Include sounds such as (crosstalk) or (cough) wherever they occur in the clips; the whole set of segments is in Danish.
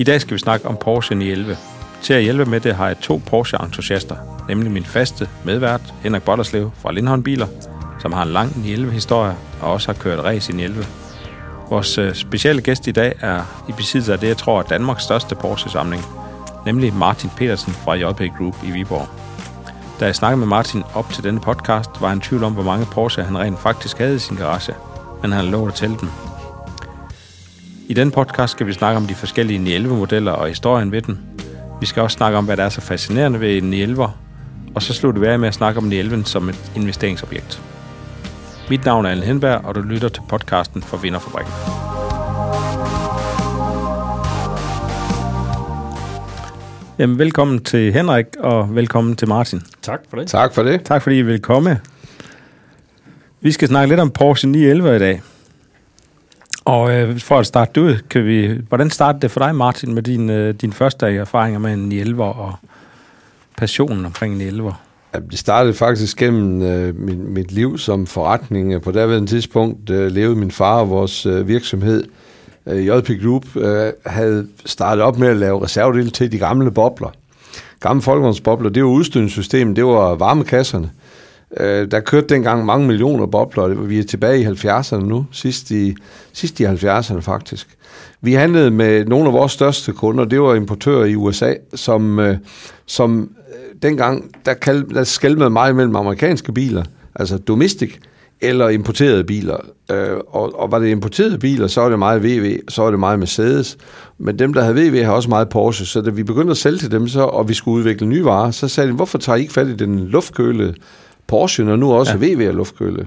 I dag skal vi snakke om Porsche 911. Til at hjælpe med det har jeg to Porsche-entusiaster, nemlig min faste medvært Henrik Bollerslev fra Lindholm Biler, som har en lang 911-historie og også har kørt race i 911. Vores øh, specielle gæst i dag er i besiddelse af det, jeg tror er Danmarks største Porsche-samling, nemlig Martin Petersen fra JP Group i Viborg. Da jeg snakkede med Martin op til denne podcast, var han tvivl om, hvor mange Porsche han rent faktisk havde i sin garage, men han lovede at tælle dem. I denne podcast skal vi snakke om de forskellige 911-modeller og historien ved dem. Vi skal også snakke om, hvad der er så fascinerende ved en 911, og så slutter vi af med at snakke om 911 som et investeringsobjekt. Mit navn er Allen Henberg, og du lytter til podcasten for Vinderfabrikken. Jamen, velkommen til Henrik, og velkommen til Martin. Tak for det. Tak for det. Tak fordi I vil komme. Vi skal snakke lidt om Porsche 911 i dag. Og øh, for at starte ud, kan vi, hvordan startede det for dig, Martin, med din, øh, din første erfaringer med en 11 og passionen omkring en 11? Det startede faktisk gennem øh, min, mit liv som forretning. På daværende tidspunkt øh, levede min far og vores øh, virksomhed, øh, JP Group, øh, havde startet op med at lave reservedele til de gamle bobler. Gamle folkevognsbobler, det var udstødningssystemet, det var varmekasserne. Øh, Øh, der kørte dengang mange millioner bobler, og vi er tilbage i 70'erne nu, sidst i, sidst i 70'erne faktisk. Vi handlede med nogle af vores største kunder, det var importører i USA, som, øh, som øh, dengang, der, kald, der skældede meget mellem amerikanske biler, altså domestic, eller importerede biler. Øh, og, og var det importerede biler, så var det meget VW, så var det meget Mercedes. Men dem, der havde VW, har også meget Porsche. Så da vi begyndte at sælge til dem, så, og vi skulle udvikle nye varer, så sagde de, hvorfor tager I ikke fat i den luftkølede Porsche, når nu også ja. VW luftkølet?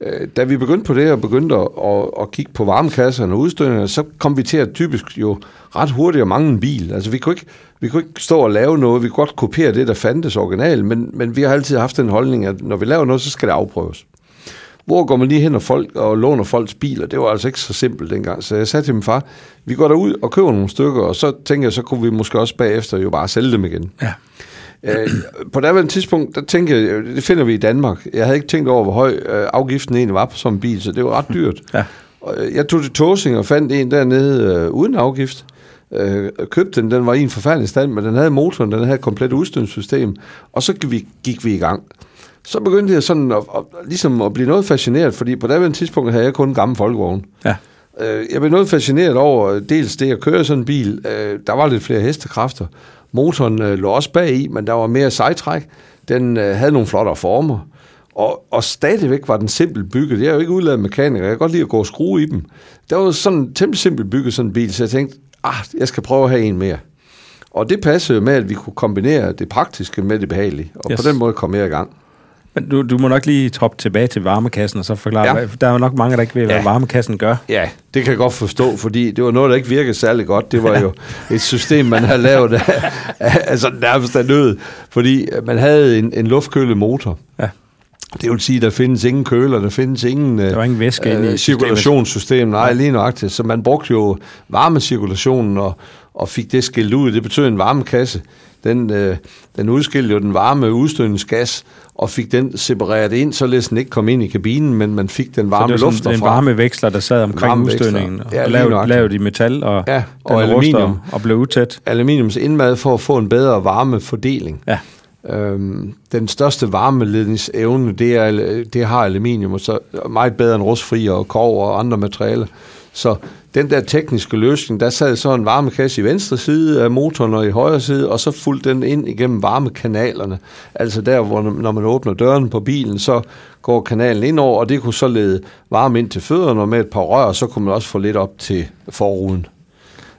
Øh, Da vi begyndte på det og begyndte at, at, at kigge på varmekasserne og udstødningerne, så kom vi til at typisk jo ret hurtigt at mangle en bil. Altså vi kunne, ikke, vi kunne ikke stå og lave noget, vi kunne godt kopiere det, der fandtes originalt, men, men vi har altid haft den holdning, at når vi laver noget, så skal det afprøves. Hvor går man lige hen og, folk, og låner folks biler? Det var altså ikke så simpelt dengang. Så jeg sagde til min far, vi går derud og køber nogle stykker, og så tænker jeg, så kunne vi måske også bagefter jo bare sælge dem igen. Ja. Øh, på daværende tidspunkt, der tænkte jeg, øh, det finder vi i Danmark. Jeg havde ikke tænkt over, hvor høj øh, afgiften egentlig var på sådan en bil, så det var ret dyrt. Ja. Og, øh, Jeg tog til Tåsing og fandt en dernede øh, uden afgift. Øh, købte den, den var i en forfærdelig stand, men den havde motoren, den havde et komplet udstødningssystem. Og så gik vi, gik vi i gang. Så begyndte jeg sådan at, at, ligesom at blive noget fascineret, fordi på daværende tidspunkt havde jeg kun en gammel folkevogn. Ja. Jeg blev noget fascineret over dels det at køre sådan en bil. Der var lidt flere hestekræfter. Motoren øh, lå også bag i, men der var mere sejtræk. Den øh, havde nogle flottere former. Og, og stadigvæk var den simpelt bygget. Jeg er jo ikke udladet mekaniker. Jeg kan godt lide at gå og skrue i dem. Der var sådan temmelig simpelt bygget sådan en bil, så jeg tænkte, ah, jeg skal prøve at have en mere. Og det passede jo med, at vi kunne kombinere det praktiske med det behagelige. Og yes. på den måde kom jeg i gang. Men du, du må nok lige troppe tilbage til varmekassen, og så forklare, ja. Der er jo nok mange, der ikke ved, hvad Ja. varmekassen gør. Ja, det kan jeg godt forstå, fordi det var noget, der ikke virkede særlig godt. Det var jo (laughs) et system, man havde lavet af, altså nærmest af nød, fordi man havde en, en luftkølet motor. Ja. Det vil sige, der findes ingen køler, der findes ingen, Der var ingen væske inde i øh, cirkulationssystem. Nej, lige nøjagtigt. Så man brugte jo varmecirkulationen og, og fik det skilt ud. Det betød en varmekasse. Den, øh, den udskilte jo den varme udstødningsgas og fik den separeret ind, således den ikke kom ind i kabinen, men man fik den Så varme det var luft sådan en derfra. varmeveksler, der sad omkring udstødningen, og Ja, lavet, nøjagtigt. lavet i metal, og, Ja, og aluminium. og blev utæt. aluminiums indmad for at få en bedre varmefordeling. Ja. Øhm, den største varmeledningsevne, det, er, det har aluminium, og så meget bedre end rustfri og kov og andre materialer. Så den der tekniske løsning, der sad så en varmekasse i venstre side af motoren og i højre side, og så fulgte den ind igennem varmekanalerne. Altså der, hvor når man åbner døren på bilen, så går kanalen ind over, og det kunne så lede varme ind til fødderne, og med et par rør, så kunne man også få lidt op til forruden.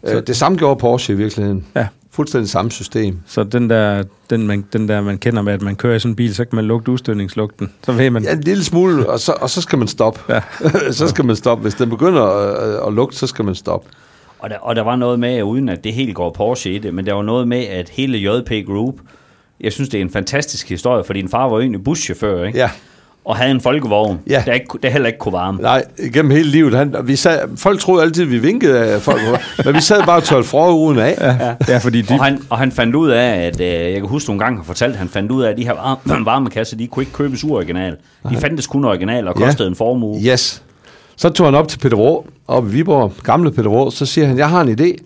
Så, det samme gjorde Porsche i virkeligheden. Ja. Fuldstændig samme system. Så den der, den, man, den der, man kender med, at man kører i sådan en bil, så kan man lugte udstødningslugten. Så ved man, Ja, en lille smule, og så, og så skal man stoppe. Ja. (laughs) så skal man stoppe. Hvis den begynder at, at lugte, så skal man stoppe. Og der, og der var noget med, uden at det helt går Porsche i det, men der var noget med, at hele JP Group, jeg synes, det er en fantastisk historie, for din far var jo egentlig buschauffør, ikke? Ja. Og havde en folkevogn, Ja. der, ikke, der heller ikke kunne varme. Nej, gennem hele livet. Han, vi sad, folk troede altid, at vi vinkede af folk, (laughs) men vi sad bare og tørte frøuden af. Ja. ja, fordi de, Og han, og han fandt ud af, at øh, jeg kan huske nogle gange har fortalt, at han fandt ud af, at de her varme, (clears throat) varmekasser, de kunne ikke købes uoriginal. De fandtes kun original og Ja. kostede en formue. Yes. Så tog han op til Peter Rå, op i Viborg, gamle Peter Rå, så siger han, jeg har en idé.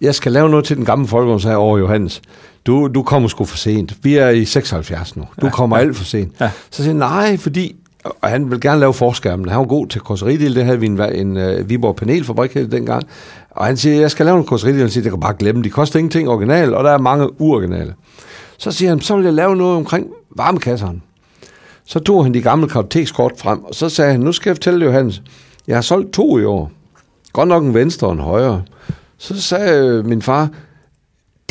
Jeg skal lave noget til den gamle folkevogn, sagde over Johannes. Du, du kommer sgu for sent. Vi er i 76 nu. Du ja, kommer ja. alt for sent. Ja. Så siger jeg, nej, fordi og han vil gerne lave forskærmen. Han var god til korseridel, det havde vi en, en uh, Viborg panelfabrik her dengang. Og han siger, jeg skal lave en korseridel. Han siger, det kan bare glemme, de koster ingenting original, og der er mange uoriginale. Så siger han, så vil jeg lave noget omkring varmekasserne. Så tog han de gamle kartotekskort frem, og så sagde han, nu skal jeg fortælle Johannes, jeg har solgt to i år. Godt nok en venstre og en højre. Så sagde min far,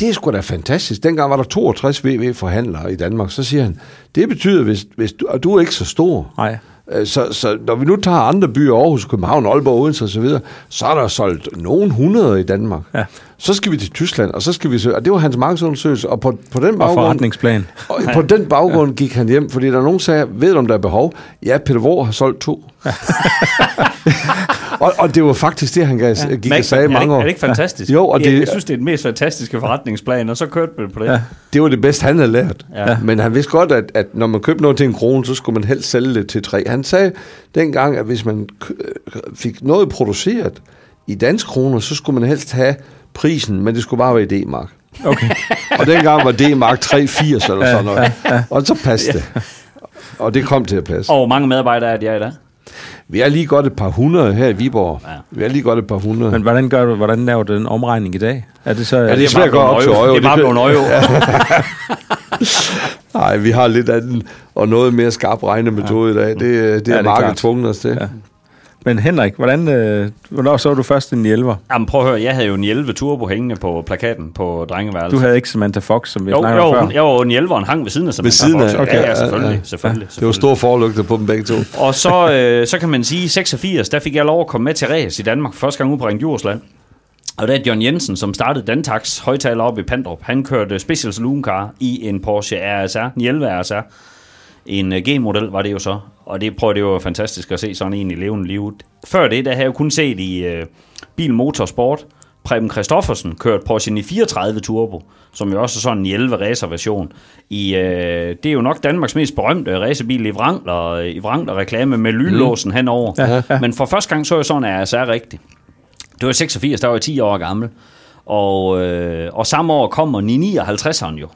det er sgu da fantastisk. Dengang var der 62 VV-forhandlere i Danmark. Så siger han, det betyder, hvis, hvis du, og du er ikke så stor. Nej. Øh, så, så når vi nu tager andre byer, Aarhus, København, Aalborg, Odense osv., så, så er der solgt nogen hundrede i Danmark. Ja. Så skal vi til Tyskland, og så skal vi søge, og det var hans markedsundersøgelse, og på, på den baggrund... Og forretningsplan. Og på den baggrund gik han hjem, fordi der nogen sagde, ved du om der er behov? Ja, Peter Vore har solgt to. (laughs) Og, og det var faktisk det, han gav, ja. gik og sagde mange år. Er det ikke fantastisk? Jo, og det, jeg synes, det er den mest fantastiske forretningsplan, og så kørte vi på det. Ja. Det var det bedste, han havde lært. Ja. Men han vidste godt, at, at når man købte noget til en krone, så skulle man helst sælge det til tre. Han sagde dengang, at hvis man fik noget produceret i dansk kroner, så skulle man helst have prisen, men det skulle bare være i D-mark. Okay. (laughs) og dengang var D-mark 3,80 eller sådan noget. Ja, ja. Og så passede det. Og det kom til at passe. Og hvor mange medarbejdere er det i dag? Vi er lige godt et par hundrede her i Viborg. Ja. Vi er lige godt et par hundrede. Men hvordan gør du, hvordan laver du den omregning i dag? Er det så... Ja, det er svært at gå op til øje. Det er bare nogle øje. (laughs) Nej, vi har lidt anden og noget mere skarp regnemetode ja. i dag. Det, det er ja, markedet tvunget os til. Ja. Men Henrik, hvordan, øh, hvornår så du først en 11'er? Jamen prøv at høre, jeg havde jo en 11 turbo hængende på plakaten på drengeværelset. Du havde ikke Samantha Fox, som vi jo, snakkede jo, før? Jo, en 11'er hang ved siden af Samantha ved siden af, Okay, ja, ja, selvfølgelig. Ja, selvfølgelig, ja. selvfølgelig. Det var store forlygter på dem begge to. Og så, øh, så kan man sige, 86, der fik jeg lov at komme med til Ræs i Danmark, første gang ude på Ring Djursland. Og det er John Jensen, som startede Dantax højtaler op i Pandrup. Han kørte Special Saloon Car i en Porsche RSR, en 11 RSR. En øh, G-model var det jo så, og det prøver det jo fantastisk at se sådan en i levende liv. Før det, der havde jeg jo kun set i uh, Bil Motorsport, Preben Christoffersen kørte Porsche 934 Turbo, som jo også er sådan en 11 racer version. I, uh, det er jo nok Danmarks mest berømte racerbil i Wrangler, i Wrangler reklame med lynlåsen mm. henover. Ja, ja. Men for første gang så jeg sådan, at jeg er rigtigt. Det var 86, der var jeg 10 år gammel. Og, øh, og samme år kommer 959'eren jo.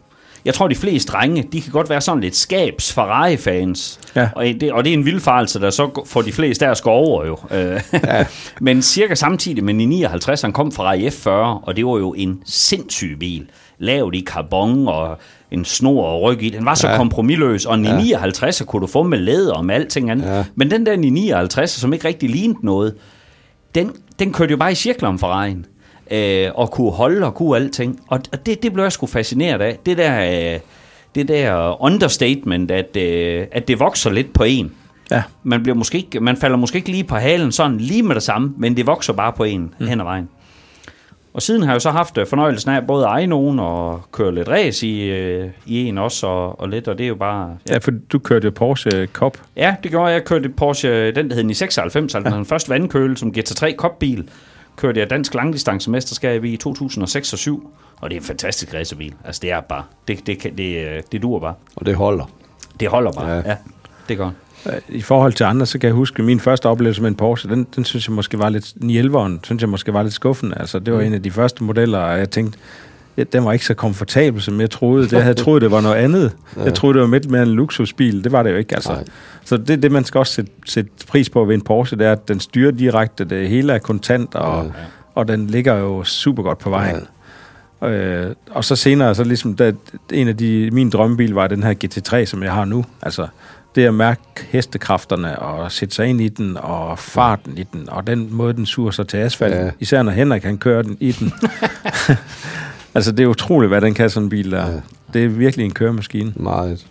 Jeg tror, de fleste drenge, de kan godt være sådan lidt skabs Ferrari-fans. Ja. Og, det, og det er en vildfarelse, der så får de fleste der at over jo. Øh, ja. (laughs) Men cirka samtidig med 59, han kom fra F40, og det var jo en sindssyg bil. Lavet i carbon og en snor og ryg i. Den var så ja. kompromilløs, og en 59 ja. kunne du få med læder og med alting andet. Ja. Men den der 59, som ikke rigtig lignede noget, den, den kørte jo bare i cirkler om Ferrari'en øh, og kunne holde og kunne alting. Og, og det, det blev jeg sgu fascineret af. Det der, øh, det der understatement, at, øh, at det vokser lidt på en. Ja. Man, bliver måske ikke, man falder måske ikke lige på halen sådan lige med det samme, men det vokser bare på en mm. hen ad vejen. Og siden har jeg jo så haft øh, fornøjelsen af både at eje nogen og køre lidt race i, øh, i en også, og, og lidt, og det er jo bare... Ja, ja for du kørte Porsche Cup. Ja, det gjorde jeg. Jeg kørte Porsche, den der hed 96, altså ja. den første vandkøle som GT3 Cup-bil kørte jeg dansk langdistancemesterskab i 2006 og 7, og det er en fantastisk racerbil. Altså det er bare, det, det, det, det, det dur bare. Og det holder. Det holder bare, ja. ja det gør i forhold til andre, så kan jeg huske, at min første oplevelse med en Porsche, den, den synes jeg måske var lidt, 911'eren, synes jeg måske var lidt skuffende. Altså, det var mm. en af de første modeller, og jeg tænkte, den var ikke så komfortabel, som jeg troede. Det, jeg havde troet, det var noget andet. Ja. Jeg troede, det var lidt mere en luksusbil. Det var det jo ikke, altså. Nej. Så det det, man skal også sætte, sætte pris på ved en Porsche, det er, at den styrer direkte. Det hele er kontant, og, ja. og den ligger jo super godt på vejen. Ja. Øh, og så senere, så ligesom, da, en af de, min drømmebil var den her GT3, som jeg har nu. Altså, det at mærke hestekræfterne og sætte sig ind i den, og farten i den, og den måde, den suger sig til asfalt. Ja. Især når Henrik han kører den i den. (laughs) altså, det er utroligt, hvad den kan, sådan en bil der. Ja. Det er virkelig en køremaskine. Meget.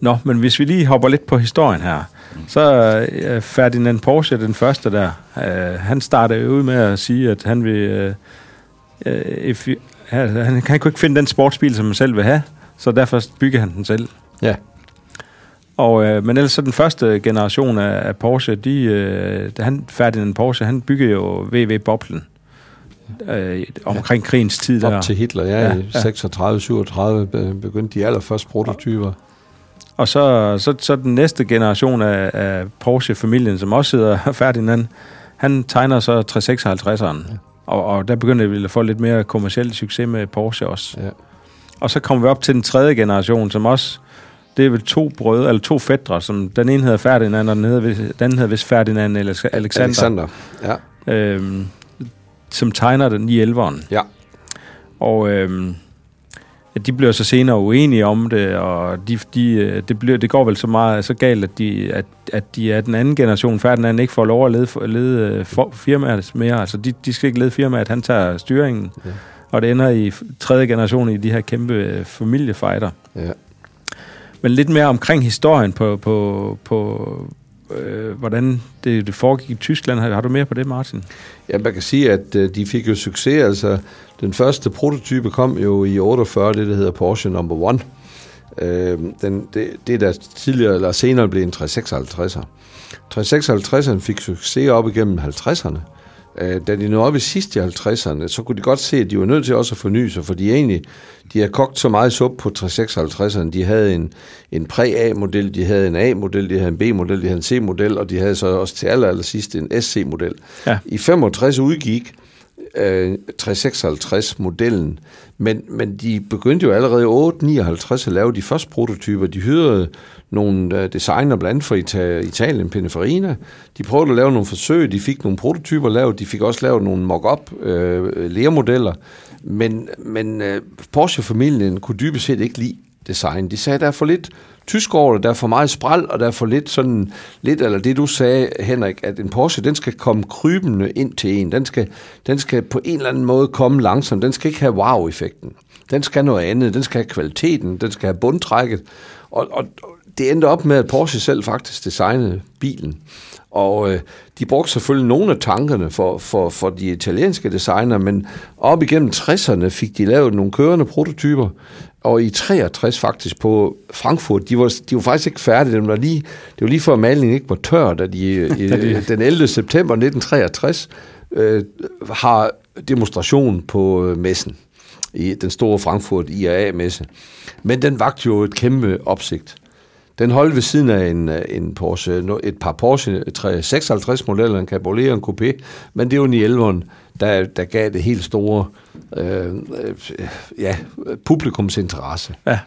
Nå, men hvis vi lige hopper lidt på historien her, så uh, Ferdinand Porsche, den første der, uh, han startede ud med at sige, at han vil... Uh, uh, if you, han, han kan ikke finde den sportsbil, som han selv vil have, så derfor bygger han den selv. Ja. Og, øh, men ellers så den første generation af, af Porsche, de, øh, han, Ferdinand Porsche, han byggede jo VW-boblen øh, omkring ja. krigens tid. Op der. til Hitler, ja, ja, i 36-37 begyndte de allerførste prototyper. Og så, så, så den næste generation af, af Porsche-familien, som også hedder (laughs) Ferdinand, han tegner så 356'eren. Ja. Og, og der begynder vi at få lidt mere kommersiel succes med Porsche også. Ja. Og så kommer vi op til den tredje generation, som også, det er vel to brødre, eller to fædre, som den ene hedder Ferdinand, og den, hedder, den anden hedder vist Ferdinand eller Alexander, Alexander. Ja. Øhm, som tegner den i elveren. Ja. Og øhm, de bliver så senere uenige om det, og de, de, øh, det, bliver, det går vel så meget så galt, at de, at, at de er den anden generation, Ferdinand ikke får lov at lede, lede øh, for, firmaet mere. Altså, de, de skal ikke lede firmaet, han tager styringen. Ja. Og det ender i tredje generation i de her kæmpe øh, familiefejder. ja. Men lidt mere omkring historien på, på, på øh, hvordan det, det foregik i Tyskland. Har, har du mere på det, Martin? Ja, man kan sige, at øh, de fik jo succes. Altså, den første prototype kom jo i 48, det der hedder Porsche Number One. Øh, den, det, det der tidligere eller senere blev en 356'er. 356'eren fik succes op igennem 50'erne. Øh, da de nåede op i sidste i 50'erne, så kunne de godt se, at de var nødt til også at forny sig, fordi egentlig, de havde kogt så meget suppe på 356'erne. De havde en, en præ-A-model, de havde en A-model, de havde en B-model, de havde en C-model, og de havde så også til aller, aller sidst en SC-model. Ja. I 65 udgik øh, 356-modellen, men, men de begyndte jo allerede i 859 at lave de første prototyper. De hyrede nogle øh, designer blandt for fra Ita- Italien, Pininfarina. De prøvede at lave nogle forsøg, de fik nogle prototyper lavet, de fik også lavet nogle mock-up øh, lermodeller, men, men øh, Porsche-familien kunne dybest set ikke lide design. De sagde, der er for lidt tysk over det, der er for meget spral, og der er for lidt sådan, lidt, eller det du sagde, Henrik, at en Porsche, den skal komme krybende ind til en. Den skal, den skal på en eller anden måde komme langsomt. Den skal ikke have wow-effekten. Den skal have noget andet. Den skal have kvaliteten. Den skal have bundtrækket. Og, og, og det endte op med, at Porsche selv faktisk designede bilen. Og øh, de brugte selvfølgelig nogle af tankerne for, for, for de italienske designer, men op igennem 60'erne fik de lavet nogle kørende prototyper, og i 63 faktisk på Frankfurt, de var, de var faktisk ikke færdige. Den var lige, det var lige før malingen ikke var tør, da de, (laughs) i, den 11. september 1963 øh, har demonstration på øh, messen i den store Frankfurt IAA-messe. Men den vagte jo et kæmpe opsigt. Den holdt ved siden af en, øh, en Porsche, et par Porsche 356 modeller, en Cabriolet og en Coupé, men det var i 11'eren, der, der gav det helt store øh, øh, ja, publikumsinteresse. Ja.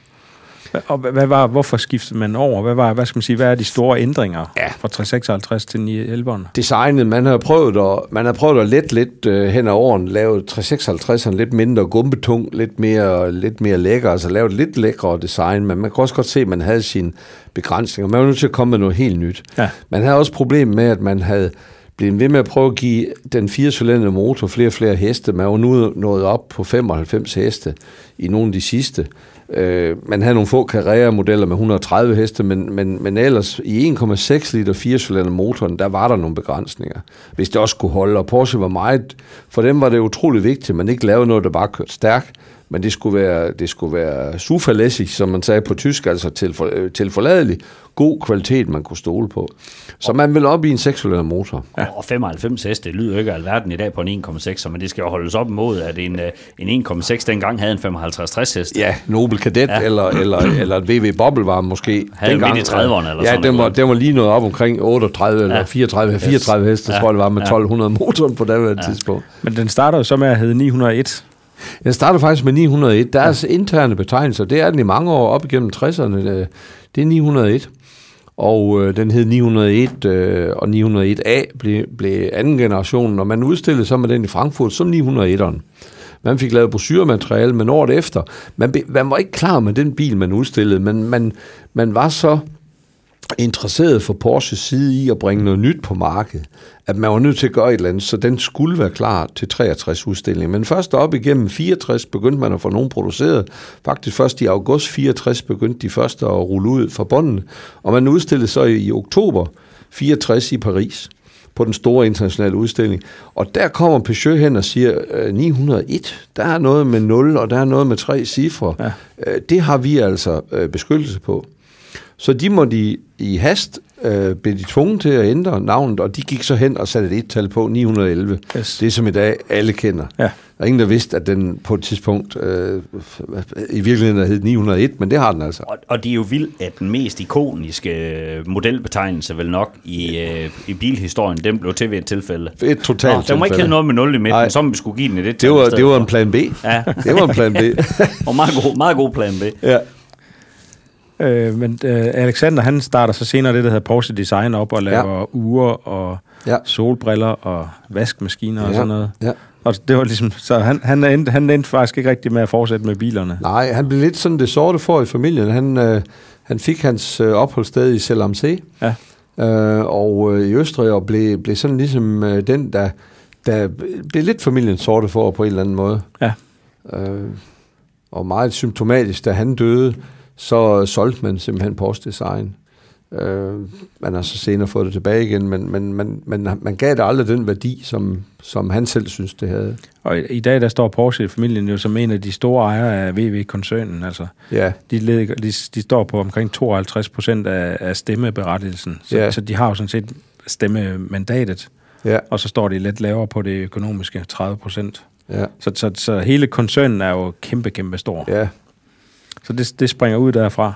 Og hvad var, hvorfor skiftede man over? Hvad, var, hvad skal man sige, hvad er de store ændringer Ja. fra 356 til 911'eren? Designet, man har prøvet at, man har prøvet at lette lidt øh, hen ad åren, lave 356'eren lidt mindre gumbetung, lidt mere, lidt mere lækker, altså lave et lidt lækrere design, men man kan også godt se, at man havde sine begrænsninger. Man var nødt til at komme med noget helt nyt. Ja. Man havde også problem med, at man havde blevet ved med at prøve at give den firecylindrede motor flere og flere heste. Man var nu nået op på 95 heste i nogle af de sidste. Øh, man havde nogle få Carrera-modeller med 130 heste, men, men, men ellers i 1,6 liter firecylinder motoren, der var der nogle begrænsninger, hvis det også kunne holde. Og Porsche var meget, for dem var det utrolig vigtigt, at man ikke lavede noget, der bare kørte stærkt, men det skulle være, det skulle være zuverlässig, som man sagde på tysk, altså til, for, øh, til forladelig, god kvalitet, man kunne stole på. Så man vil op i en 6 motor. Ja. Og 95 heste, det lyder jo ikke af alverden i dag på en 1,6, men det skal jo holdes op imod, at en, øh, en 1,6 dengang havde en 55-60 hest. Ja, Nobel Cadet ja. Ja. eller, eller, eller et VW Bobble var måske Havde midt i 30'erne eller ja, sådan den var, noget. den var lige nået op omkring 38 ja. eller Ja. 34, 34 heste, Ja. tror jeg det var, med Ja. 1200 motoren på det ja. tidspunkt. Men den starter jo så med at hedde 901. Jeg starter faktisk med 901. Deres interne betegnelser, det er den i mange år op igennem 60'erne. øh, Det er 901. Og øh, den hed 901, øh, og 901A blev, blev anden generation, og man udstillede så med den i Frankfurt som 901'eren. Man fik lavet brochure-materiale, men året efter, man, man var ikke klar med den bil, man udstillede, men man, man var så interesseret fra Porsches side i at bringe noget nyt på markedet, at man var nødt til at gøre et eller andet, så den skulle være klar til 63 udstilling. Men først op igennem 64 begyndte man at få nogen produceret. Faktisk først i august 64 begyndte de første at rulle ud fra båndene, og man udstillede så i, i oktober 64 i Paris på den store internationale udstilling. Og der kommer Peugeot hen og siger, øh, 901, der er noget med 0, og der er noget med tre cifre. Ja. Øh, det har vi altså øh, beskyttelse på. Så de må de i hast øh, blev de tvunget til at ændre navnet, og de gik så hen og satte et et-tal på, 911. Yes. Det som i dag alle kender. Ja. Der er ingen, der vidste, at den på et tidspunkt øh, i virkeligheden hed 901, men det har den altså. Og, og det er jo vildt, at den mest ikoniske modelbetegnelse vel nok i, øh, i bilhistorien, den blev til ved et tilfælde. Et totalt Nå, der må ikke hedde noget med 0 i midten, Nej. så må vi skulle give den et et Det var, det var en plan B. Ja. Det var en plan B. (laughs) Og meget god, meget god plan B. ja. Øh, men øh, Alexander, han starter så senere det, der hedder Porsche Design op og laver ja. ure og Ja. solbriller og vaskemaskiner ja. og sådan noget. Ja. Og det var ligesom, så han, han, endte, han endte faktisk ikke rigtig med at fortsætte med bilerne. Nej, han blev lidt sådan det sorte for i familien. Han, øh, han fik hans øh, opholdssted i Selamse, Ja. øh, og øh, i Østrig, og blev, blev sådan ligesom øh, den, der, der blev lidt familiens sorte for på en eller anden måde. Ja. Øh, og meget symptomatisk, da han døde, så solgte man simpelthen Porsche Design. Øh, man har så senere fået det tilbage igen, men, men man, man, man gav det aldrig den værdi, som, som han selv synes, det havde. Og i, i dag, der står Porsche-familien jo som en af de store ejere af VW-koncernen. Altså, Ja, de, led, de, de står på omkring 52 procent af, af stemmeberettigelsen. Så, Ja. ja. så de har jo sådan set stemmemandatet. ja, Og så står de lidt lavere på det økonomiske, 30 procent. ja, Så, så, så hele koncernen er jo kæmpe, kæmpe stor. ja. Så det, det springer ud derfra.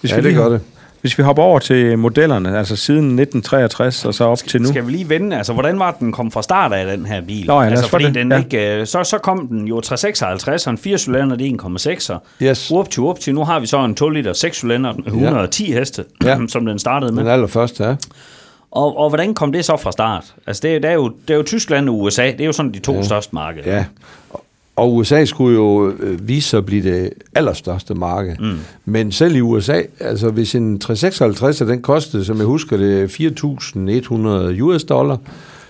Hvis ja vi det lige- gør det. Hvis vi hopper over til modellerne, altså siden 1963 og så op til nu. Skal vi lige vende, altså hvordan var det, den kom fra start af, den her bil? Nå ja, altså, fordi det, den ja. ikke, øh, så, så kom den jo 356, og en 4 cylinder, det er 1,6'er. Yes. Up til up til, nu har vi så en 2 liter 6 cylinder, 110 heste, Ja. (clears throat) som den startede med. Den allerførste, ja. Og, og hvordan kom det så fra start? Altså det, er- det, er, jo, det er jo Tyskland og USA, det er jo sådan de to ja. største markeder. Ja, og USA skulle jo øh, vise sig at blive det allerstørste marked. Mm. Men selv i USA, altså hvis en 356, den kostede, som jeg husker det, 4.100 US dollar,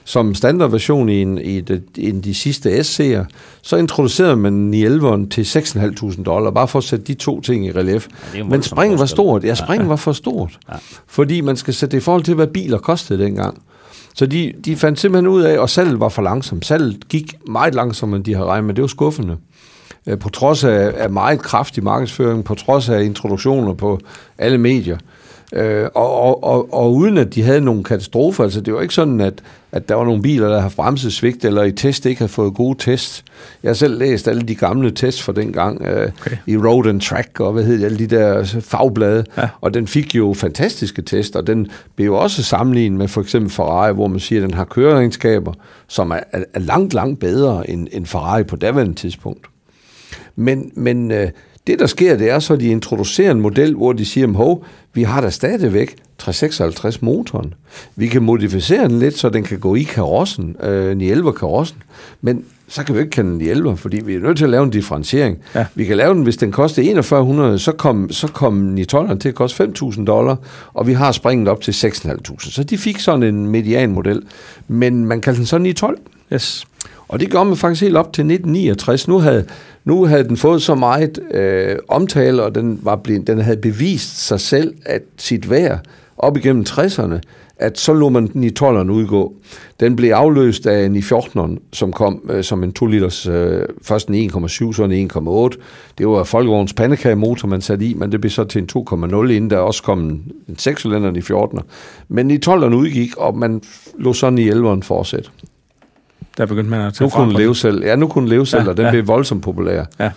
som standardversion i, en, i, de, i de sidste SC'er, så introducerede man i 11'eren til 6.500 dollar, bare for at sætte de to ting i relief. en Men springen var stort. Ja, springen var for stort. Ja. Fordi man skal sætte det i forhold til, hvad biler kostede dengang. Så de, de fandt simpelthen ud af, og salget var for langsomt. Salget gik meget langsommere, end de havde regnet med. Det var skuffende. Øh, på trods af, af meget kraftig markedsføring, på trods af introduktioner på alle medier. Øh, og, og, og, og uden at de havde nogen katastrofer, altså det var ikke sådan, at, at der var nogle biler, der haft bremsesvigt, eller i test ikke havde fået gode tests. Jeg har selv læst alle de gamle tests fra dengang, øh, okay. i Road and Track, og hvad hedder alle de der fagblade, Ja. og den fik jo fantastiske test, og den blev jo også sammenlignet med for eksempel Ferrari, hvor man siger, at den har køreegenskaber, som er, er, er langt, langt bedre end, end Ferrari på daværende tidspunkt. Men, men øh, det, der sker, det er så, at de introducerer en model, hvor de siger, hov, vi har da stadigvæk 356 motoren. Vi kan modificere den lidt, så den kan gå i karossen, øh, 911 karossen. Men så kan vi ikke kalde den 911, fordi vi er nødt til at lave en differentiering. Ja. Vi kan lave den, hvis den koster 4100, så kom, så kom 912'eren til at koste 5.000 dollar, og vi har springet op til 6.500. Så de fik sådan en medianmodel, men man kaldte den så 912. Yes. Og det gjorde man faktisk helt op til 1969. Nu havde, nu havde den fået så meget øh, omtale, og den, var blevet, den havde bevist sig selv, at sit værd op igennem 60'erne, at så lå man den i 12'eren udgå. Den blev afløst af en i 14'eren, som kom øh, som en 2 liters, øh, først en 1,7, så en 1,8. Det var Folkevogns pandekagemotor, man satte i, men det blev så til en 2,0, inden der også kom en, en 6 i 14'er. Men i 12'eren udgik, og man lå sådan i 11'eren fortsætte. Der begyndte man at tage Nu kunne den leve selv. Ja, nu kunne den leve selv, Ja, og den ja. blev voldsomt populær. Ja.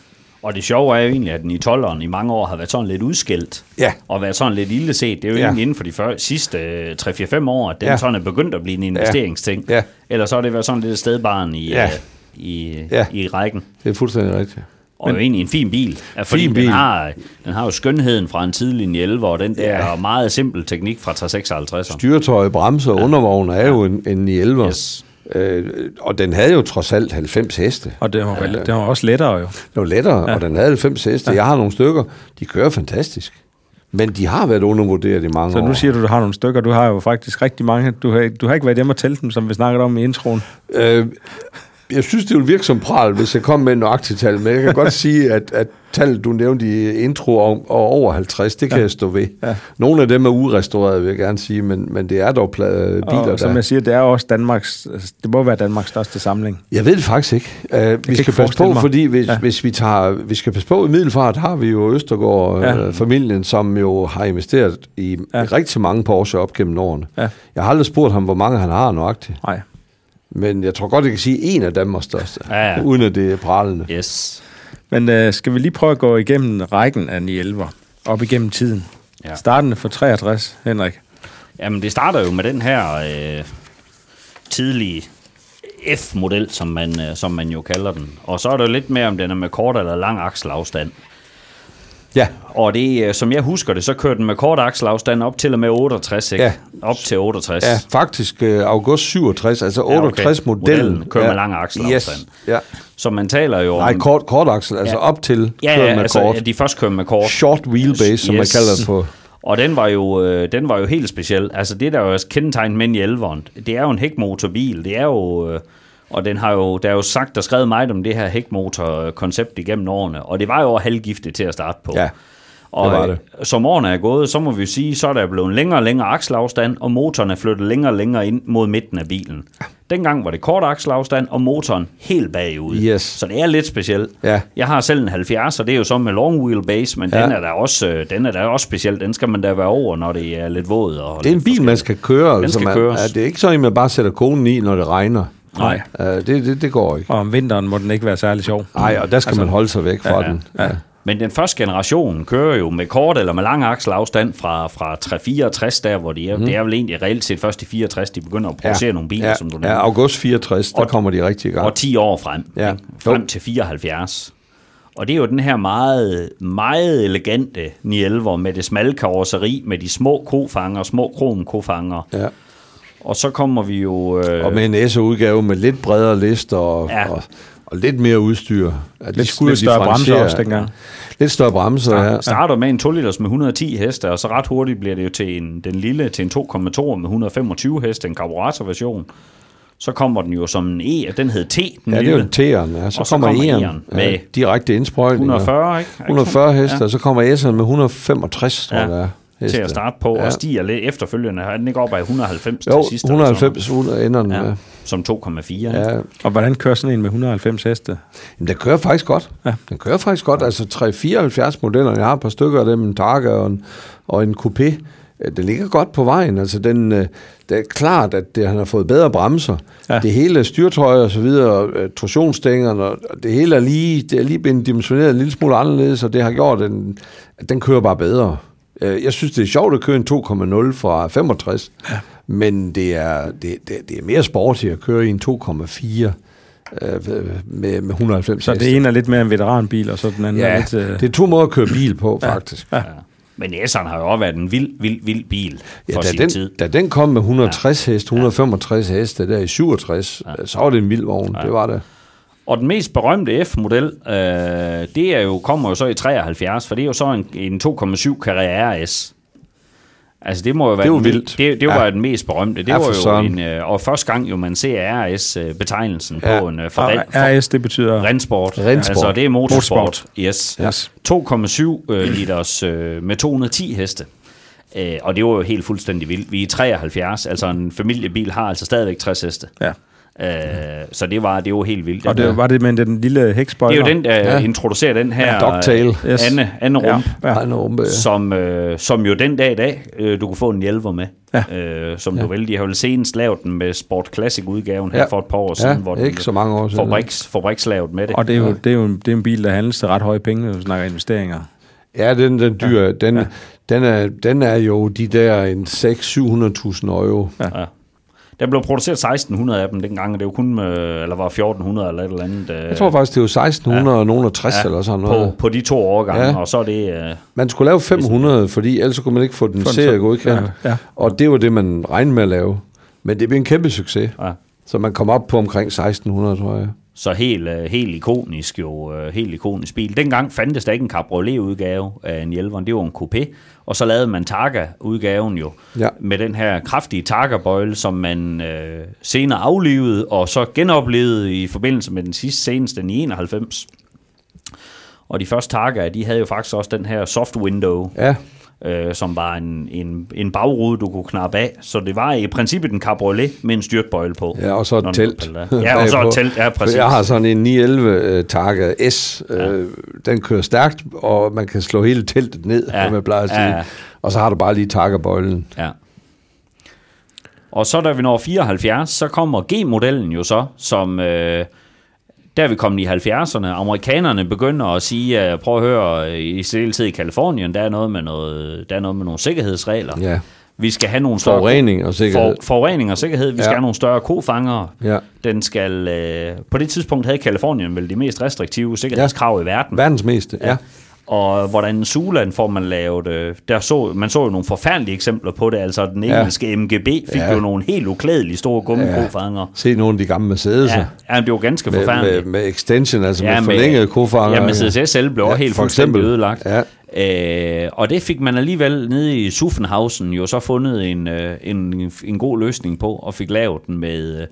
Og det sjove er jo egentlig, at den i 12'eren i mange år har været sådan lidt udskilt. Ja. Og været sådan lidt ille set. Det er jo Ja. ja. egentlig inden for de før, sidste øh, 3-4-5 år, at den Ja. ja. sådan er begyndt at blive en investeringsting. Ja. Ellers så har det været sådan lidt et stedbarn i, Ja. ja. i, Ja. ja. i rækken. Det er fuldstændig rigtigt. Og jo egentlig en fin bil. Ja, fordi Fin den, bil. Har, den har jo skønheden fra en tidlig 11 og den der Ja. ja. meget simpel teknik fra 356. Styretøj, bremser og undervogn er jo en, en 11. Yes. Øh, og den havde jo trods alt 90 heste. Og det var, ja. det var også lettere jo. Det var lettere, ja. og den havde 90 heste. Ja. Jeg har nogle stykker, de kører fantastisk. Men de har været undervurderet i mange Så år. nu siger du, du har nogle stykker. Du har jo faktisk rigtig mange. Du har, du har ikke været hjemme og tælle dem, som vi snakkede om i introen. Øh, jeg synes, det ville virke som pral, hvis jeg kom med en nøjagtig tal, men jeg kan godt sige, at, at tallet, du nævnte i intro om, og over 50, det kan ja. jeg stå ved. Ja. Nogle af dem er urestaureret, vil jeg gerne sige, men, men det er dog pla- biler, og som der... jeg siger, det er også Danmarks, det må være Danmarks største samling. Jeg ved det faktisk ikke. Uh, vi ikke skal passe på, mig. fordi hvis, ja. Hvis vi tager, vi skal passe på i Middelfart, har vi jo Østergaard Ja. ja. familien, som jo har investeret i ja. rigtig mange Porsche op gennem årene. Ja. Jeg har aldrig spurgt ham, hvor mange han har nøjagtigt. Nej. Men jeg tror godt, jeg kan sige en af Danmarks største, Ja, ja. uden at det er prallende. Yes. Men øh, skal vi lige prøve at gå igennem rækken af 911'er, op igennem tiden. Ja. Ja. Startende for 63, Henrik. Jamen, det starter jo med den her øh, tidlige F-model, som man, øh, som man jo kalder den. Og så er der jo lidt mere, om den er med kort eller lang akselafstand. Ja, Og det, øh, som jeg husker det, så kører den med kort akselafstand op til og med 68, ikke? Ja. Op til 68. ja faktisk øh, august 67, altså Ja, okay. 68-modellen. Modellen kører med lang akselafstand. Yes. Ja. Så man taler jo Nej, om... kort, kort aksel, altså Ja. op til ja, kører ja, med altså, kort. ja, de først kører med kort. Short wheelbase, som man Yes. kalder det på. Og den var jo, øh, den var jo helt speciel. Altså det, der er jo kendetegn med en 11'eren, det er jo en hækmotorbil. Det er jo... Øh, og den har jo, der er jo sagt og skrevet meget om det her hækmotor-koncept igennem årene, og det var jo halvgiftigt til at starte på. Ja, og det var øh, som årene er gået, så må vi sige, så er der blevet længere og længere akselafstand, og motoren er flyttet længere og længere ind mod midten af bilen. Dengang var det kort akselafstand, og motoren helt bagud. Yes. Så det er lidt specielt. Ja. Jeg har selv en 70, og det er jo så med long wheelbase, men Ja. ja. den er da også, øh, den er da også speciel. Den skal man da være over, når det er lidt våd. Og Det er en bil, man skal køre. altså skal man, køres. Ja, det er ikke sådan, at man bare sætter konen i, når det regner. Nej. Uh, det, det, det går ikke. Og om vinteren må den ikke være særlig sjov. Nej, og der skal altså, man holde sig væk fra Ja, den. ja. Men den første generation kører jo med kort eller med lang akselafstand fra, fra 364, der hvor de er. Mm. Det er vel egentlig reelt set først i 64, de begynder at producere nogle biler, ja, som du ja, nævner. august 64, der Og- kommer de rigtig i gang. og 10 år frem. Ja. Ikke? Frem Jo. til 74. Og det er jo den her meget, meget elegante 911'er med det smalle karosseri, med de små kofanger, små kromkofanger. Ja. Og så kommer vi jo... Øh, Og med en S-udgave med lidt bredere lister og, ja. Og, og lidt mere udstyr. Ja, de Lidt, skulle lidt større bremser også dengang. Lidt større bremser, ja. starter med en 2 liters med 110 heste, og så ret hurtigt bliver det jo til en, den lille til en 2,2 med 125 heste, en karburatorversion. Så kommer den jo som en E, og den hed T, den Ja, det er lille. jo T'eren. Ja. Så, Og så kommer kommer E'eren E'eren ja, med direkte indsprøjtninger. 140, ikke? 140 heste, Ja. og så kommer S'eren med 165, tror Ja. jeg, der. Heste. til at starte på, Ja. og stiger lidt efterfølgende. Er den ikke op af 190 Jo, til sidst? eller sådan 190 ender den noget? med. Ja, som 2,4. Ja. Ja, Og hvordan kører sådan en med 190 heste? Men den kører faktisk godt. Ja. Ja. Den kører faktisk godt. Altså 374 modeller, jeg har et par stykker af dem, en Targa og en, og en Coupé. øh, Den ligger godt på vejen. Altså den, øh, det er klart, at det, han har fået bedre bremser. Ja. Ja. Det hele styrtøj og så videre, øh, torsionsstængerne, og det hele er lige, det er lige blevet dimensioneret en lille smule anderledes, og det har gjort, at den, at den kører bare bedre. Øh, Jeg synes, det er sjovt at køre en 2,0 fra 65, ja. men det er, det, det, det er mere sporty at køre i en 2,4 øh, med, med 190 Så det ene er lidt mere en veteranbil, og så den anden er Ja, lidt... Øh, det er to måder at køre bil på, faktisk. Ja, Ja. Men S'eren har jo også været en vild, vild, vild bil for ja, da, sin den, tid. da den kom med 160 ja. heste, 165 heste der i 67, ja. så var det en vild vogn. Ja. Det var det. Og den mest berømte F-model, øh, det er jo, kommer jo så i 73, for det er jo så en, en 2,7 Carrera RS. Altså det må jo være Det jo den, vildt. Det, det var Ja. den mest berømte. Det Ja, var jo søren. en, øh, og første gang jo man ser RS-betegnelsen Ja. på en øh, for, og for, RS, det betyder... Rensport. Rensport. Altså det er motorsport. Motorsport. Yes. Yes. 2,7 øh, liters øh, med 210 heste. Øh, og det var jo helt fuldstændig vildt. Vi er 73, altså en familiebil har altså stadigvæk 60 heste. Ja. Øh, så det var, det var helt vildt. Og det var det med den lille det hækspoiler. er jo den, der Ja. introducerer den her Ja, Dogtail. øh, Yes. Anne, Anne Rump, Ja. Ja. Som, øh, som jo den dag i dag, øh, du kunne få en hjælper med. Ja. Øh, som ja. du vil. De har vel senest lavet den med Sport Classic-udgaven her Ja. for et par år Ja, siden, hvor den ikke så mange år siden. fabriks, fabrikslavet med det. Og det er jo, det er jo, en, det er en bil, der handles til ret høje penge, når du snakker investeringer. Ja, den, den dyr, ja. Den, ja. Den, er, den er jo de der en 600-700.000 euro. Ja. Ja. Der blev produceret 1600 af dem dengang, og det var kun, øh, eller var 1400 eller et eller andet. Øh, Jeg tror faktisk, det var 1600 ja. og nogen 60 ja. eller sådan noget. på, på de to årgange, Ja. og så er det... Øh, Man skulle lave 500, fordi ellers så kunne man ikke få den serie godkendt. ja, ja. Og det var det, man regnede med at lave. Men det blev en kæmpe succes. ja. Så man kom op på omkring 1600, tror jeg. Så helt, øh, helt ikonisk jo, øh, helt ikonisk bil. Dengang fandtes der ikke en cabriolet-udgave af en Jelveren, det var en coupé. Og så lavede man Targa-udgaven jo, Ja. med den her kraftige Targa-bøjle, som man øh, senere aflevede, og så genoplevede i forbindelse med den sidste seneste, den i 91. Og de første Targa, de havde jo faktisk også den her soft window, Ja, øh, som var en, en, en bagrude, du kunne knappe af. Så det var i princippet en cabriolet med en styrtbøjle på. ja og så et telt. (laughs) Ja, og så et telt, ja, præcis. Jeg har sådan en 911 uh, Targa S. Uh, Den kører stærkt, og man kan slå hele teltet ned, Ja. ja. man plejer at sige. Ja, ja. Og så har du bare lige Targa-bøjlen. Ja. Og så da vi når 74, så kommer G-modellen jo så, som... Øh, der er vi kommet i 70'erne. Amerikanerne begynder at sige, at prøv at høre, i tid i Kalifornien, der er noget med, noget, der er noget med nogle sikkerhedsregler. Ja. Vi skal have nogle større Forurening og sikkerhed. For, forurening og sikkerhed. Vi skal Ja. have nogle større kofangere. Ja. Den skal, øh, på det tidspunkt havde Kalifornien vel de mest restriktive sikkerhedskrav i verden. Verdens meste, ja. Og hvordan Zuland får man lavet, øh, der så, man så jo nogle forfærdelige eksempler på det, altså den Ja. engelske MGB fik Ja. jo nogle helt uklædelige store gummikofanger. Se nogle af de gamle Mercedes'er. Ja, ja, det var ganske Med, forfærdeligt. med, med extension, altså Ja, med forlængede kofanger. Ja, Mercedes SL blev Ja, også helt for fuldstændig eksempel. ødelagt. Ja. Øh, og det fik man alligevel nede i Suffenhausen jo så fundet en, øh, en, en god løsning på, og fik lavet den med, øh,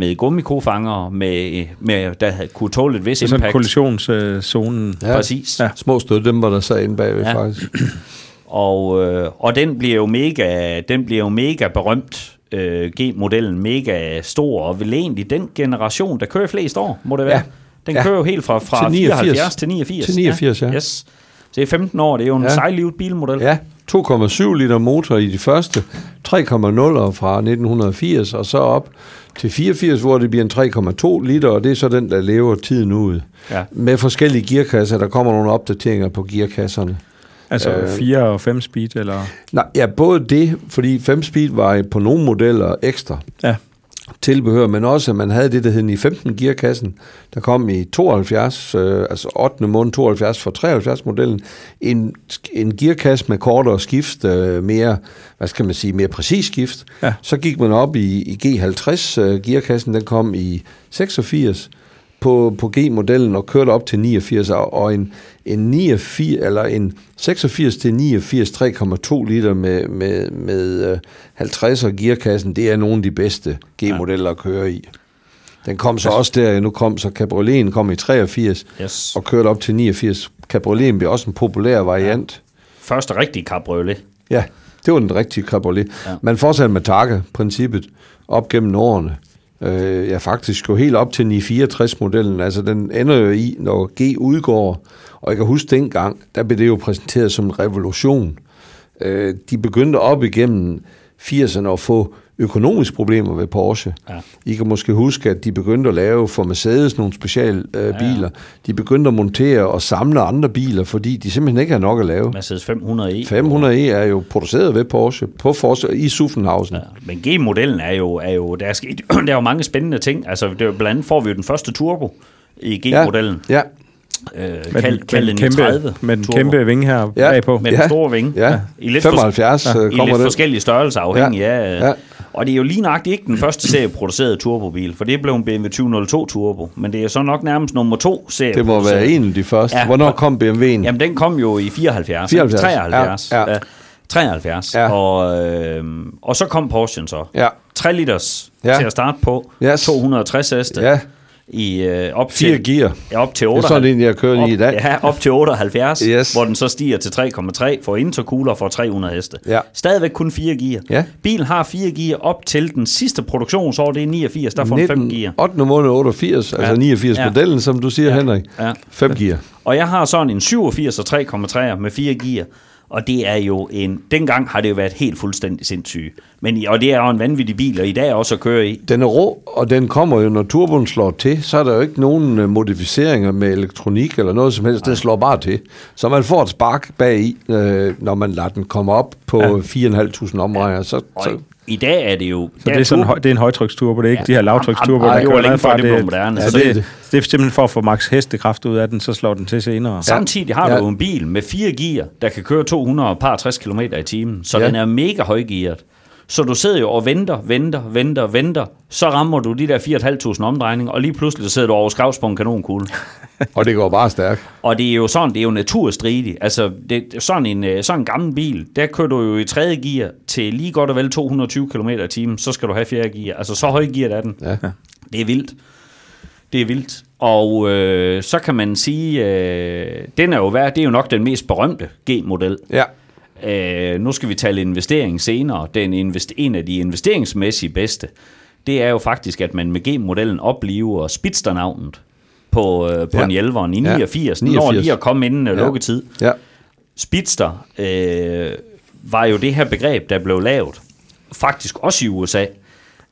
med gummikofanger, med, med, der havde- kunne tåle et vis er sådan impact. kollisionszonen. Ja. Præcis. Ja. Små støddæmper, der sad inde bagved, Ja. ja. faktisk. (clears throat) Og, øh, og den bliver jo mega, den bliver jo mega berømt, øh, G-modellen, mega stor, og vel egentlig den generation, der kører flest år, må det være. Ja. Den Ja. kører jo helt fra, fra Til 89. 74 til 89. Til 89, ja. Yes. Så det er 15 år, det er jo en ja. Ja. sejlivet bilmodel. Ja, 2,7 liter motor i de første, 3,0 fra 1980 og så op til 84, hvor det bliver en 3,2 liter, og det er så den, der lever tiden ud. Ja. Med forskellige gearkasser, der kommer nogle opdateringer på gearkasserne. Altså Øh. 4 og 5 speed, eller... Nej, ja, både det, fordi 5 speed var på nogle modeller ekstra Ja. Tilbehør, men også at man havde det, der hed i 15 gearkassen, der kom i 72, øh, altså 8. måned 72 for 73 modellen, en, en gearkasse med kortere skift, øh, mere, hvad skal man sige, mere præcis skift. Ja. Så gik man op i, i G50 øh, gearkassen, den kom i 86 på, på G-modellen og kørte op til 89, og, og en, en 89, eller en 86 til 89 3,2 liter med, med, med øh, 50'er gearkassen, det er nogle af de bedste G-modeller at køre i. Den kom så også der, nu kom så Cabrioleten kom i 83 Yes. og kørte op til 89. Cabrioleten blev også en populær variant. Første rigtige cabriolet. Ja, det var den rigtige cabriolet. Ja. Ja. Man fortsatte med Targa-princippet op gennem årene. Øh, ja, faktisk jo helt op til 964-modellen. Altså, den ender jo i, når G udgår. Og jeg kan huske dengang, der blev det jo præsenteret som en revolution. Øh, de begyndte op igennem 80'erne at få økonomiske problemer ved Porsche. Ja. I kan måske huske, at de begyndte at lave for Mercedes nogle speciale øh, biler. De begyndte at montere og samle andre biler, fordi de simpelthen ikke havde nok at lave. Mercedes 500e. 500e er jo produceret ved Porsche på Porsche i Suffenhausen. Ja. Men G-modellen er jo, er jo der, er sket, (clears throat) der er jo mange spændende ting. Altså, det er blandt andet får vi jo den første turbo i G-modellen. Ja, Ja. Øh, Med, kald, den, kald den kæmpe, 30 med den turbo. kæmpe vinge her Ja. bagpå. Med den Ja. store vinge. ja. I lidt, 75 ja, øh, i lidt det. forskellige størrelser afhængig Ja. af. Ja. Og det er jo lige nøjagtigt ikke den første serie produceret turbobil, for det blev en BMW 202 Turbo. Men det er så nok nærmest nummer to serie Det må være en af de første. Ja. Ja. Hvornår kom BMW'en? Jamen, den kom jo i 74. 74, 73. ja, ja. 73. Ja. Og, øh, og så kom Porsche så. Ja. 3 liters Ja. til at starte på. Yes. 260 heste. Ja, I, øh, op fire til, gear. ja, op til Det er 8. sådan en, jeg kører i i dag. Ja, op til 78, Yes. hvor den så stiger til 3,3 for intercooler for 300 heste. Ja. Stadigvæk kun 4 gear. Ja. Bilen har 4 gear op til den sidste produktionsår, det er 89, der får den 5 gear. 8. måned 88, altså Ja. 89 Ja. modellen, som du siger, Ja. Henrik. Ja. 5 gear. Og jeg har sådan en 87 og 3,3 med 4 gear. Og det er jo en... Dengang har det jo været helt fuldstændig sindssygt. Men, og det er jo en vanvittig bil, og i dag også at køre i. Den er rå, og den kommer jo, når turboen slår til, så er der jo ikke nogen øh, modificeringer med elektronik eller noget som helst. Den slår bare til. Så man får et spark bag i, øh, når man lader den komme op på ja. 4.500 omdrejninger. Så, Og så, i dag er det jo... Så det er, sådan, en høj- det er en højtryksturbo, det er ikke Ja. de her lavtryksturbo, der det kører længe fra. det blev moderne. Ja, Så det, det- det, det er simpelthen for at få max hestekraft ud af den, så slår den til senere. Samtidig har Ja. du en bil med 4 gear, der kan køre 260 km i timen, så Ja. den er mega højgearet. Så du sidder jo og venter, venter, venter, venter. Så rammer du de der 4.500 omdrejninger, og lige pludselig sidder du over skavs på en kanonkugle. (laughs) og det går bare stærkt. Og det er jo sådan, det er jo naturstridigt. Altså, det, sådan, en, øh, sådan en gammel bil, der kører du jo i tredje gear til lige godt og vel 220 km i timen, så skal du have fjerde gear. Altså, så høj gear er den. Ja. Det er vildt. Det er vildt. Og øh, så kan man sige, øh, den er jo værd, det er jo nok den mest berømte G-model. Ja. Øh, nu skal vi tale investering senere. Den invest- en af de investeringsmæssige bedste, det er jo faktisk, at man med G-modellen oplever Spitzer-navnet på, øh, på Ja. en hjælveren i Ja. 89. Den når 89. lige at komme inden ja. Ja. lukketid. Ja. Spitzer øh, var jo det her begreb, der blev lavet, faktisk også i USA,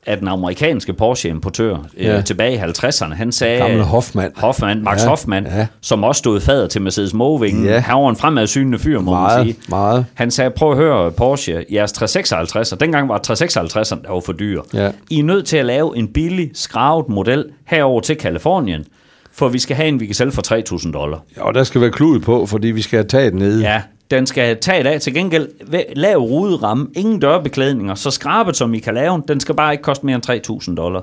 at den amerikanske Porsche-importør Ja. øh, tilbage i 50'erne, han sagde... Gamle Hoffmann. Hoffmann, Max Ja, Hoffmann, ja. som også stod fader til Mercedes Moving. Ja. Han var en fremadsynende fyr, må Meget, man sige. meget. Han sagde, prøv at høre Porsche, jeres 356, og dengang var 356'eren der var for dyr. Ja. I er nødt til at lave en billig, skravet model herover til Kalifornien, for vi skal have en, vi kan sælge for 3.000 dollar. Ja, og der skal være klud på, fordi vi skal have taget nede. Ja, den skal tage det af. Til gengæld, lav ruderamme, ingen dørbeklædninger, så skrabet som I kan lave den, skal bare ikke koste mere end 3.000 dollar.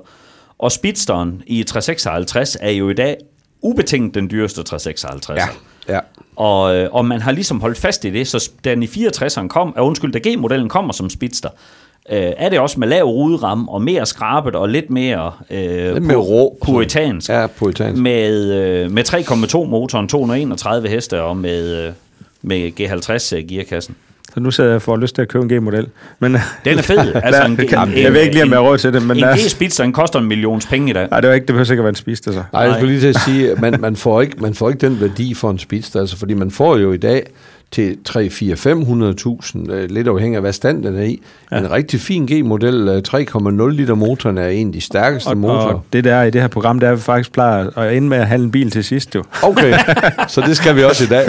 Og Speedsteren i 356 er jo i dag ubetinget den dyreste 356. Ja, ja. Og, øh, og man har ligesom holdt fast i det, så den i 64'eren kom, uh, undskyld, da G-modellen kommer som Speedster, øh, er det også med lav ruderamme og mere skrabet og lidt mere, øh, Lidt mere rå. puritansk. Ja, puritansk. Med, øh, med 3,2 motoren, 231 heste og med, øh, med G50 øh, gearkassen. Så nu sidder jeg for lyst til at købe en G-model. Men, Den er fed. (laughs) Altså, en, en, Jamen, jeg ved ikke lige, om jeg har råd til det, men... en der er- G-Speedster, den koster en millions penge i dag. Nej, det var ikke, det behøver sikkert være en spiste, så. Nej, jeg skulle lige til at sige, man, man, får ikke, man får ikke den værdi for en Speedster, altså, fordi man får jo i dag til 3, 4, 500.000, øh, lidt afhængig af, hvad stand den er i. Ja. En rigtig fin G-model, øh, 3,0 liter motoren er en af de stærkeste Og, motorer. og det der er i det her program, det er, vi faktisk plejer at ende med at handle en bil til sidst, jo. Okay, (laughs) så det skal vi også i dag.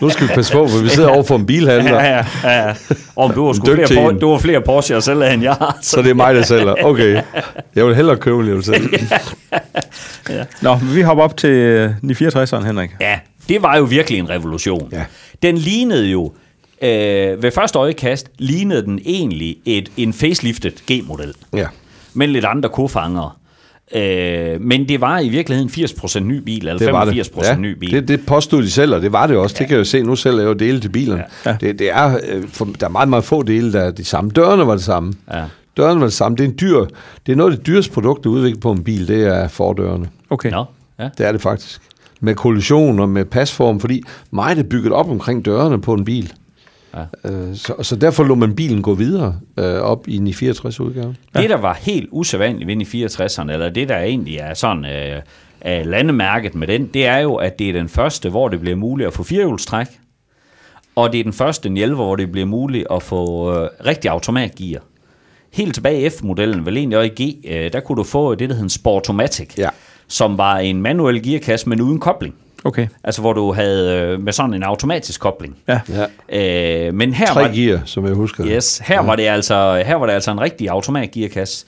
Nu skal vi passe på, for vi sidder over for en bilhandler, Ja, ja, ja. Og du har, sgu Dygtig flere, en. Por- du har flere Porsche selv, end jeg har. så det er mig, der sælger. Okay, jeg vil hellere købe, end jeg vil sælge. (laughs) Nå, men vi hopper op til øh, 964'eren, Henrik. Ja, det var jo virkelig en revolution. Ja. Den lignede jo, øh, ved første øjekast, lignede den egentlig et, en facelifted G-model. Ja. Med lidt andre kofangere. Øh, men det var i virkeligheden 80% ny bil, eller Det var det. 85% Ja, ny bil. Det, det påstod de selv, og det var det også. Ja. Det kan jeg jo se. Nu jeg jo dele til bilerne. Ja. Ja. Det, det er, øh, for, der er meget, meget få dele, der er de samme. Dørene var det samme. Ja. Dørene var det samme. Det er, en dyr, det er noget af det dyreste produkt, der er udviklet på en bil, det er fordørene. Okay. Nå, ja. Det er det faktisk. Med kollision og med pasform, fordi meget er bygget op omkring dørene på en bil. Ja. Øh, så, så derfor lå man bilen gå videre øh, op i en 64 udgave. Ja. Det, der var helt usædvanligt ved den i 64'erne, eller det, der egentlig er sådan øh, er landemærket med den, det er jo, at det er den første, hvor det bliver muligt at få firehjulstræk, og det er den første en 11, hvor det bliver muligt at få øh, rigtig automatgear. Helt tilbage i F-modellen, vel egentlig også i G, øh, der kunne du få det, der hedder en Sportomatic, Ja. Som var en manuel gearkasse, men uden kobling. Okay. Altså hvor du havde øh, med sådan en automatisk kobling. Ja. Ja. Øh, men her Tre var, gear, som jeg husker. Yes, her, ja. var det altså, her var det altså en rigtig automatgearkasse,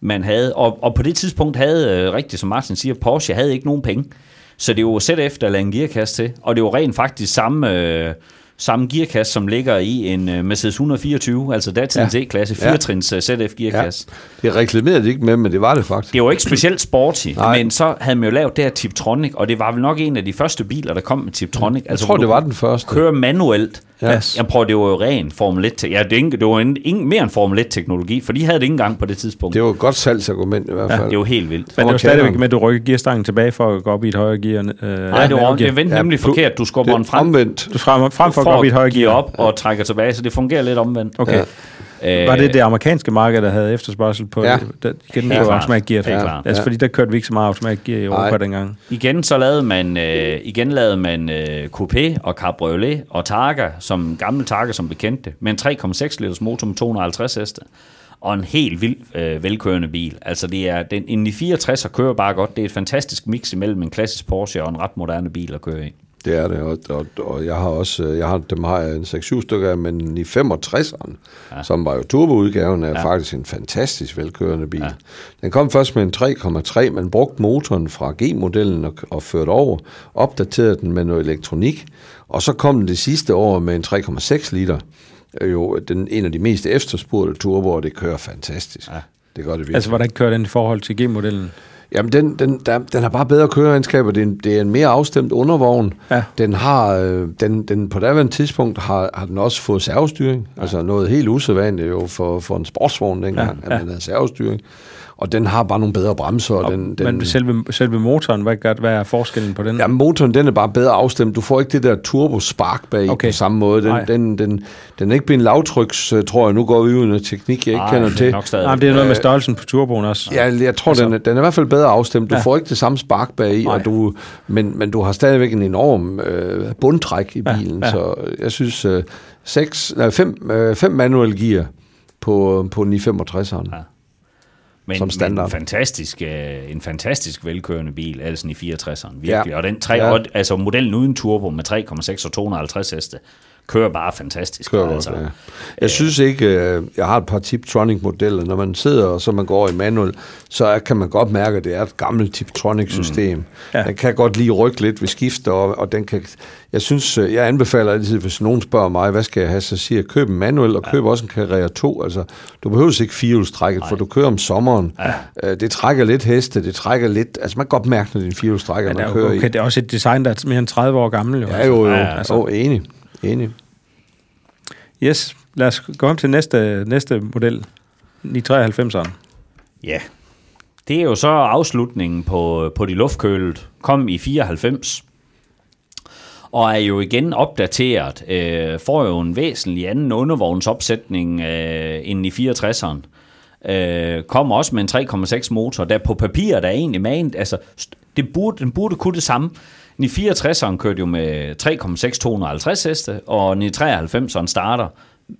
man havde. Og, og på det tidspunkt havde, øh, rigtigt som Martin siger, Porsche havde ikke nogen penge. Så det var ZF, der lagde en gearkasse til. Og det var rent faktisk samme, øh, samme gearkasse, som ligger i en øh, Mercedes 124, altså datidens Ja. ja. E-klasse, Ja. 4-trins øh, ZF Ja. gearkasse. Det reklamerede de ikke med, men det var det faktisk. Det var ikke specielt sporty, Nej. men så havde man jo lavet det her Tiptronic, og det var vel nok en af de første biler, der kom med Tiptronic. Jeg tror, det var den første. Køre manuelt. Ja. Yes. Jeg prøver, det var jo ren Formel 1. Ja, det, ikke, det var en, ingen, mere end Formel 1-teknologi, for de havde det ikke engang på det tidspunkt. Det var et godt salgsargument i hvert fald. var, det var helt vildt. Men det var stadigvæk med, at du rykker gearstangen tilbage for at gå op i et højere gear. Øh, Nej, det var det vendte Ja, nemlig forkert. Du skubber den er frem omvendt. Du frem, frem for for op i et højere at give gear. op og trækker tilbage, så det fungerer lidt omvendt. Okay. Ja. Øh, Var det det amerikanske marked, der havde efterspørgsel på Ja. det, igen på klart. automatgear? Helt klart. Altså, Ja. fordi der kørte vi ikke så meget automatgear i Europa Nej. dengang. Igen så lavede man, øh, igen lavede man øh, Coupé og Cabriolet og Targa, som gamle Targa, som bekendte, med en 3,6 liters motor med 250 heste. Og en helt vild øh, velkørende bil. Altså det er, den, en 64 kører bare godt. Det er et fantastisk mix imellem en klassisk Porsche og en ret moderne bil at køre i. Det er det, og, og, og jeg har også, øh, jeg har, dem har jeg en 6-7 stykker af, men i 65'eren, ja. som var jo turboudgaven, er ja. faktisk en fantastisk velkørende bil. Ja. Den kom først med en 3,3, man brugte motoren fra G-modellen og, og førte over, opdaterede den med noget elektronik, og så kom den det sidste år med en 3,6 liter. Øh, Jo, den, en af de mest efterspurgte turboer, det kører fantastisk. Ja. Det gør det virkelig. Altså, hvordan kører den i forhold til G-modellen? Jamen, den, den, der, den har bare bedre køreegenskaber. Det er en, det er en mere afstemt undervogn. Ja. Den har, øh, den, den, på daværende tidspunkt har, har den også fået servostyring. Ja. Altså noget helt usædvanligt jo for, for en sportsvogn dengang, ja. at man havde servostyring. Og den har bare nogle bedre bremser. Og den, den, Men selve, selve motoren, hvad, gør, hvad er forskellen på den? Ja, motoren den er bare bedre afstemt. Du får ikke det der turbo-spark bag Okay. på samme måde. Nej. Den, den, den, den er ikke blevet lavtryks, øh, tror jeg. Nu går vi ud noget teknik, jeg ikke Ej, kender det er til. nok stadig. Nej, men det er noget med størrelsen på turboen også. Ja, jeg tror, altså, den, er, den er i hvert fald bedre afstemt. Du ja. Ja. får ikke det samme spark bag i, og du, men, men du har stadigvæk en enorm øh, bundtræk i Ja, bilen. ja. Så jeg synes, øh, seks, nej, fem, øh, fem manuel gear på, på 965'eren. Ja. Men, som standard. Men fantastisk, øh, en fantastisk velkørende bil, altså i 64'eren, virkelig. Ja. Og den tre, ja. altså modellen uden turbo med 3,6 og 250 heste, kører bare fantastisk. Kører godt, altså. ja. Jeg synes ikke, øh, jeg har et par Tiptronic-modeller. Når man sidder, og så man går i manual, så kan man godt mærke, at det er et gammelt Tiptronic-system. Mm. Ja. Ja. Den kan godt lige rykke lidt ved skifter, og, og den kan... Jeg synes, øh, jeg anbefaler altid, hvis nogen spørger mig, hvad skal jeg have, så siger jeg, køb en manuel, og køb også en Carrera 2. Altså, du behøver ikke firehjulstrækket, for du kører om sommeren. Ja. Det trækker lidt heste, det trækker lidt... Altså, man kan godt mærke, når det er en firehjulstrækker, det man er, kører jo- i. okay, det er også et design, der er mere end 30 år gammel. Jo. Ja, jo, jo. Ja, Ja, altså. oh, enig. Enig. Yes, lad os gå om til næste, næste model. 993'eren. Ja. Det er jo så afslutningen på, på de luftkølet. Kom i 94. Og er jo igen opdateret. Øh, får jo en væsentlig anden undervognsopsætning øh, end i 64'eren. Øh, kommer også med en 3,6 motor, der på papir der er egentlig magen, altså det burde, den burde kunne det samme. Den i 64'eren kørte jo med 3,6 250 heste, og den i 93'eren starter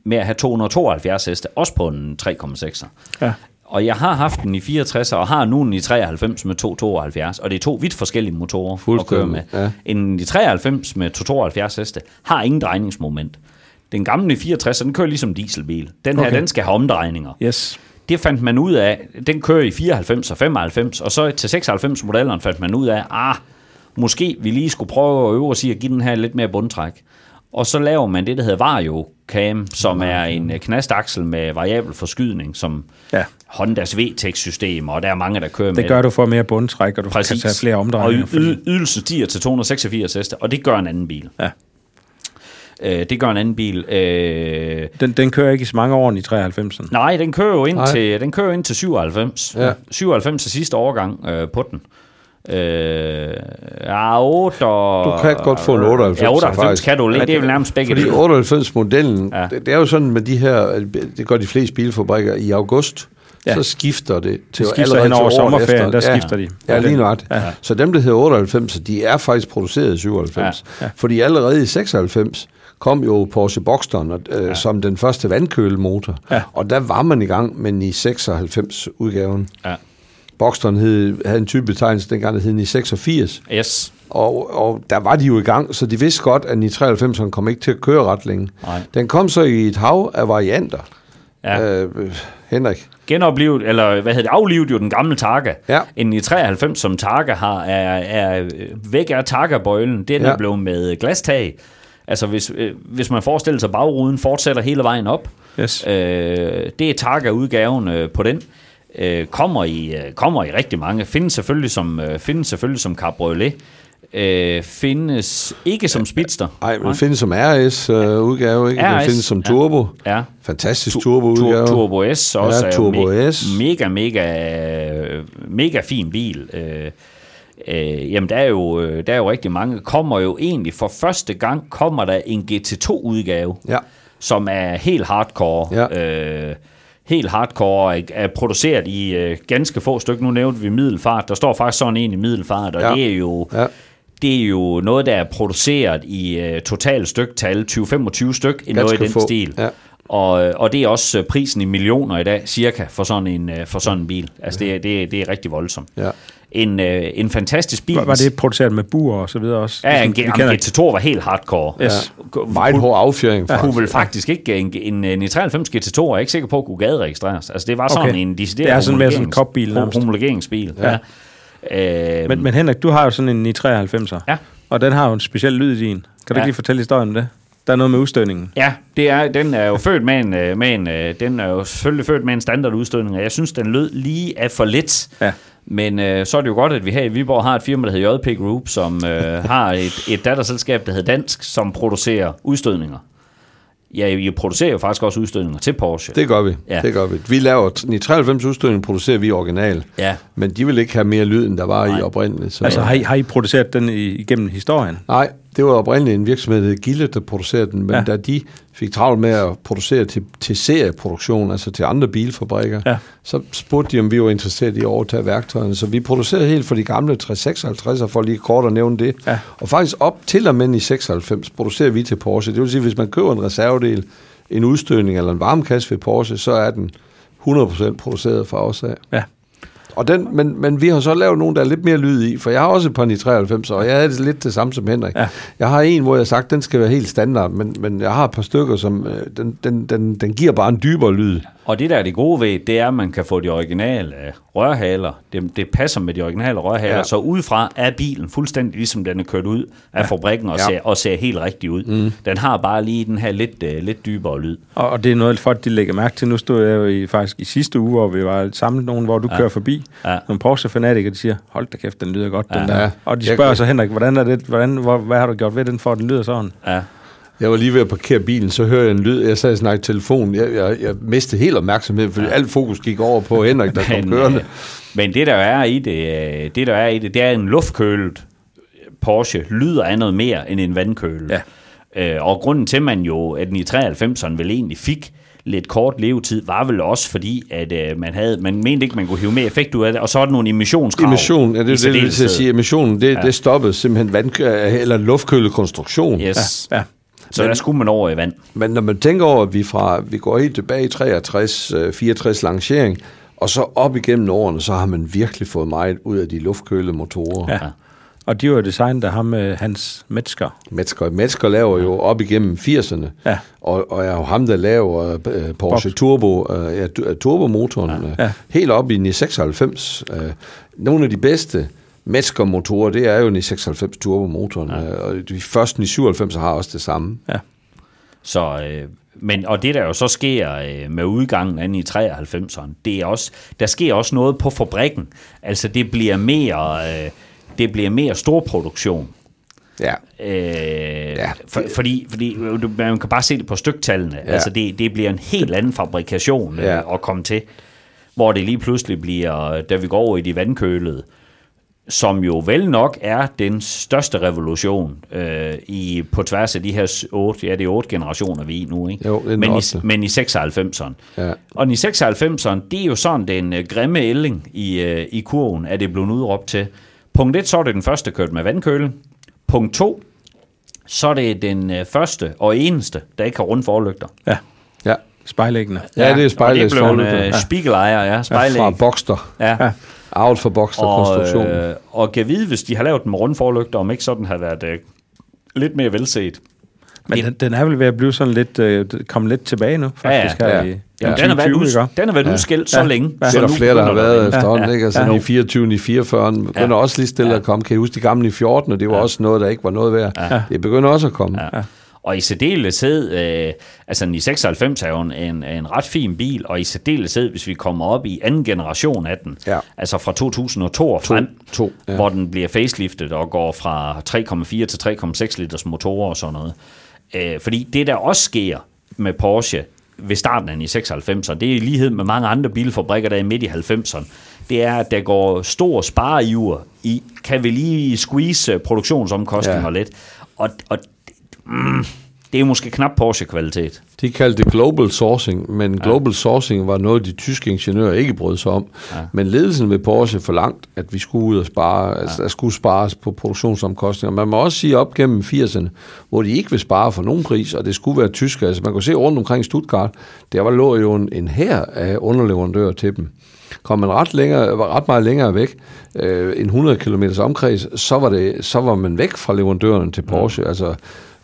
med at have 272 heste, også på en 3,6'er. Ja. Og jeg har haft den i 64 og har nu den i 93 med 272, og det er to vidt forskellige motorer at køre med. Ja. En i 93 med 272 heste har ingen drejningsmoment. Den gamle i 64, den kører ligesom dieselbil. Den her, Okay. den skal have omdrejninger. Yes. Det fandt man ud af, den kører i 94 og 95, og så til 96 modelleren fandt man ud af, ah, måske vi lige skulle prøve at øve os i at give den her lidt mere bundtræk. Og så laver man det, der hedder Vario Cam, som er en øh, knastaksel med variabel forskydning, som Ja. Hondas VTEC-system, og der er mange, der kører med Det gør du for mere bundtræk, og du Præcis. kan tage flere omdrejninger. Og y- ydelsen stiger til 286 heste, og det gør en anden bil. Ja. Øh, det gør en anden bil. Øh, Den, den kører ikke i så mange år i 93'eren. nej, den kører jo ind, Nej. til, den kører ind til 97. Ja. 97 er sidste årgang øh, på den. Øh, ja, 8 og... Du kan godt få en 98, Ja, 98 faktisk. kan du lidt. Det er vel nærmest begge Fordi dele. 98-modellen, Ja. det, det er jo sådan med de her, det gør de fleste bilfabrikker i august, Ja. så skifter det til Det skifter allerede hen over til sommerferien, efter. der ja. skifter de. Ja, lige nøjagtigt. Ja. Så dem, der hedder 98, de er faktisk produceret i 97. Ja. Ja. Fordi allerede i 96 kom jo Porsche Boxster øh, ja. som den første vandkølemotor. Ja. Og der var man i gang med i 96 udgaven. Ja. Boxsteren hed, havde en type betegnelse dengang, der hed i 86. Yes. Og, og der var de jo i gang, så de vidste godt, at 93'eren kom ikke til at køre ret længe. Nej. Den kom så i et hav af varianter. Ja. Øh, Henrik. Genoplevet, eller hvad hedder det, aflivet jo den gamle Targa. Ja. En i 93, som Targa har, er, er væk af Targa-bøjlen. Den ja. Er blevet med glastag. Altså hvis, øh, hvis man forestiller sig, bagruden fortsætter hele vejen op. Yes. Øh, det er Targa-udgaven øh, på den. Øh, kommer, i, øh, kommer i rigtig mange. Findes selvfølgelig som, øh, findes selvfølgelig som cabriolet. Øh, findes ikke som speedster. Ej, men det findes som RS-udgave, ikke? Den RS, findes som ja. turbo. Ja. Fantastisk Tur- turbo-udgave. Turbo S også Ja, er Turbo me- S. mega, mega, mega fin bil. Øh, øh, jamen, der er, jo, øh, der er jo rigtig mange. Kommer jo egentlig for første gang, kommer der en GT2-udgave, Ja. som er helt hardcore. Ja. Øh, helt hardcore, er, er produceret i øh, ganske få stykker. Nu nævnte vi middelfart. Der står faktisk sådan en i middelfart, og Ja. det er jo... Ja. Det er jo noget, der er produceret i uh, totalt styktal, 20-25 styk, i noget i den få. stil. Ja. Og, og det er også øh, prisen i millioner i dag, cirka, for sådan en, øh, for sådan en bil. Altså, det, er- det, det er rigtig voldsomt. Ja. En, øh, en fantastisk bil. Var, var det produceret med bur og så videre også? Ja, en, en, kender- GT2 var helt hardcore. Yes. Meget hård affjering, Kunne faktisk. vel faktisk ikke, en, en, en 93 GT2 er jeg ikke sikker på at kunne gaderegistreres. Altså det var sådan Okay. en decideret Det er sådan mere sådan en kopbil homologeringsbil. Ja. Ja. Øh, Men, men Henrik, du har jo sådan en 993'er. Ja. Og den har jo en speciel lyd i din. Kan du Ja. ikke lige fortælle historien om det? Der er noget med udstødningen. Ja, det er, den er jo født med en, øh, med en øh, den er jo selvfølgelig født med en standardudstødning, og jeg synes, den lød lige af for lidt. Ja. Men øh, så er det jo godt, at vi her i Viborg har et firma, der hedder JP Group, som øh, (laughs) har et, et datterselskab, der hedder Dansk, som producerer udstødninger. Ja, vi producerer jo faktisk også udstødninger til Porsche. Det gør vi. Ja. Det gør vi. Vi laver 93 udstødning, producerer vi original. Ja. Men de vil ikke have mere lyd, end der var Nej. i oprindeligt. Så. Altså, har I, har I produceret den i, igennem historien? Nej, det var oprindeligt en virksomhed, der hed Gille, der producerede den, men ja. da de fik travlt med at producere til, til serieproduktion, altså til andre bilfabrikker, Ja. så spurgte de, om vi var interesseret i at overtage værktøjerne. Så vi producerede helt for de gamle 356'er, for lige kort at nævne det. Ja. Og faktisk op til og med i 96 producerer vi til Porsche. Det vil sige, hvis man køber en reservedel, en udstødning eller en varmekasse ved Porsche, så er den 100% produceret fra os af. Ja. Og den, men, men vi har så lavet nogle, der er lidt mere lyd i, for jeg har også et par 93, og jeg er det lidt det samme som Henrik. Ja. Jeg har en, hvor jeg har sagt, den skal være helt standard, men, men jeg har et par stykker, som øh, den, den, den, den giver bare en dybere lyd. Og det der er det gode ved, det er, at man kan få de originale rørhaler. Det, det passer med de originale rørhaler. Ja. Ja. Så udefra er bilen fuldstændig ligesom den er kørt ud af ja. fabrikken og, Ja. ser, og ser helt rigtig ud. Mm. Den har bare lige den her lidt, uh, lidt dybere lyd. Og, og det er noget, folk de lægger mærke til. Nu stod jeg jo i, faktisk i sidste uge, hvor vi var samlet nogen, hvor du ja. kører forbi. Ja. Nogle Porsche-fanatikere, de siger, hold da kæft, den lyder godt, ja. den der. Ja. Og de Jeg spørger kan- så, Henrik, hvordan er det, hvordan, hvor, hvad har du gjort ved den, for at den lyder sådan? Ja. Jeg var lige ved at parkere bilen, så hører jeg en lyd. Jeg sad og snakkede i telefon. Jeg, jeg, jeg mistede helt opmærksomhed, fordi ja. alt fokus gik over på Henrik, der kom (laughs) Men, kørende. øh, men det der er i det, øh, det der er i det, det er en luftkølet Porsche lyder af noget mere end en vandkølet. Ja. Øh, og grunden til, at man jo, at den i 93'eren vel egentlig fik lidt kort levetid, var vel også fordi, at øh, man havde, man mente ikke, man kunne hive mere effekt ud af det, og så er der nogle emissionskrav. Emission, ja, det er det, det, særdeleshed. sige. Emissionen, det, ja. det stoppede simpelthen vand, eller luftkølet konstruktion. Yes. Ja. Så der skulle man over i vand. Men når man tænker over, at vi, fra, vi går helt tilbage i 63, øh, 64 lancering, og så op igennem årene, så har man virkelig fået meget ud af de luftkølede motorer. Ja. Og de var jo designet af ham, øh, Hans Metzger. Metzger, Metzger laver jo op igennem 80'erne, Ja. og, og er jo ham, der laver øh, Porsche Bob. Turbo, øh, ja, tu- turbomotoren, ja. Ja. Øh, helt op i 996. Øh, nogle af de bedste Metzger-motorer, det er jo 996 turbomotoren, ja. og de første 997 har også det samme. Ja. Så, øh, men, og det der jo så sker øh, med udgangen af i 93'eren, det er også, der sker også noget på fabrikken. Altså det bliver mere, øh, det bliver mere storproduktion. Ja. Øh, ja. For, fordi, fordi øh, man kan bare se det på styktallene. Ja. Altså det, det bliver en helt anden fabrikation øh, Ja. at komme til. Hvor det lige pludselig bliver, da vi går over i de vandkølede, som jo vel nok er den største revolution øh, i, på tværs af de her otte, ja det er otte generationer vi er i nu, ikke? Jo, men, i, men i 96'eren. Ja. Og i 96'eren, det er jo sådan den øh, grimme ælling i, øh, i kurven, at det blev udråbt til. Punkt 1, så er det den første kørt med vandkøle. Punkt 2, så er det den øh, første og eneste, der ikke har runde forlygter. Ja. Ja. Spejlæggende. Ja, det er Og det blev en øh, spiegelejr, ja, spejlæg. Fra Boxster. Ja. Ja. Out for Boxster konstruktion. Og, øh, og kan vide, hvis de har lavet den med runde forlygter, om ikke sådan har været øh, lidt mere velset. Men den, den er vel ved at blive sådan lidt, øh, kommet lidt tilbage nu, faktisk. Ja, her ja. i, Ja. Den, har været 2020, ud, ikke? den har været ja. udskilt så Ja. længe. Ja. Det så er der nu flere, der har været den. efterhånden, ja, ikke? Altså ja. i 24, i 44, begynder Ja. også lige stille at komme. Kan I huske de gamle i 14, og det var også noget, der ikke var noget værd. Det begynder også at komme. Ja. Og i særdeleshed, øh, altså den i 96 er jo en, en, en ret fin bil, og i særdeleshed, hvis vi kommer op i anden generation af den, Ja. altså fra 2002 og frem, to, ja. hvor den bliver faceliftet og går fra 3,4 til 3,6 liters motorer og sådan noget. Øh, fordi det, der også sker med Porsche ved starten af den i 96'erne, det er i lighed med mange andre bilfabrikker, der er midt i 90'erne, det er, at der går stor spareiver i, kan vi lige squeeze produktionsomkostninger Ja. lidt. Og, og mm, det er måske knap Porsche-kvalitet. De kaldte det global sourcing, men global sourcing var noget, de tyske ingeniører ikke brød sig om. Men ledelsen ved Porsche forlangt, at vi skulle ud og spare, altså der skulle spares på produktionsomkostninger. Man må også sige op gennem 80'erne, hvor de ikke vil spare for nogen pris, og det skulle være tyske. Altså man kunne se rundt omkring Stuttgart, der var lå jo en, en her af underleverandører til dem. Kom man ret, længere, ret meget længere væk, øh, en 100 km omkreds, så var, det, så var man væk fra leverandørerne til Porsche. Altså,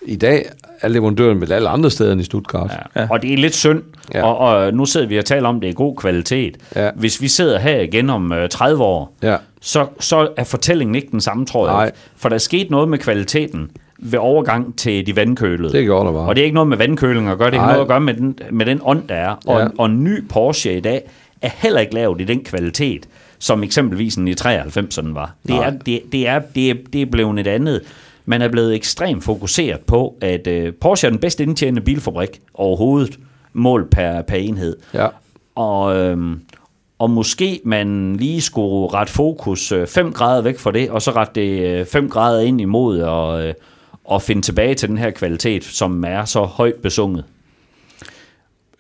i dag er leverandøren med alle andre steder end i Stuttgart. Ja. Og det er lidt synd, Ja. ja. og, og nu sidder vi og taler om, at det er god kvalitet. Ja. Hvis vi sidder her igen om øh, 30 år, Ja. så, så er fortællingen ikke den samme, tror jeg. Nej. For der er sket noget med kvaliteten ved overgang til de vandkølede. Det gjorde der bare. Og det er ikke noget med vandkøling at gøre, det har Nej. noget at gøre med den, med den ånd, der er. Og, Ja. ja. og en ny Porsche i dag er heller ikke lavet i den kvalitet, som eksempelvis en i 93'erne var. Det Nej. er, det, det, er, det, er, det er blevet et andet. Man er blevet ekstremt fokuseret på, at uh, Porsche er den bedst indtjenende bilfabrik overhovedet, mål per, per enhed. Ja. Og, øhm, og måske man lige skulle rette fokus 5 grader væk fra det, og så rette det 5 grader ind imod og, øh, og finde tilbage til den her kvalitet, som er så højt besunget.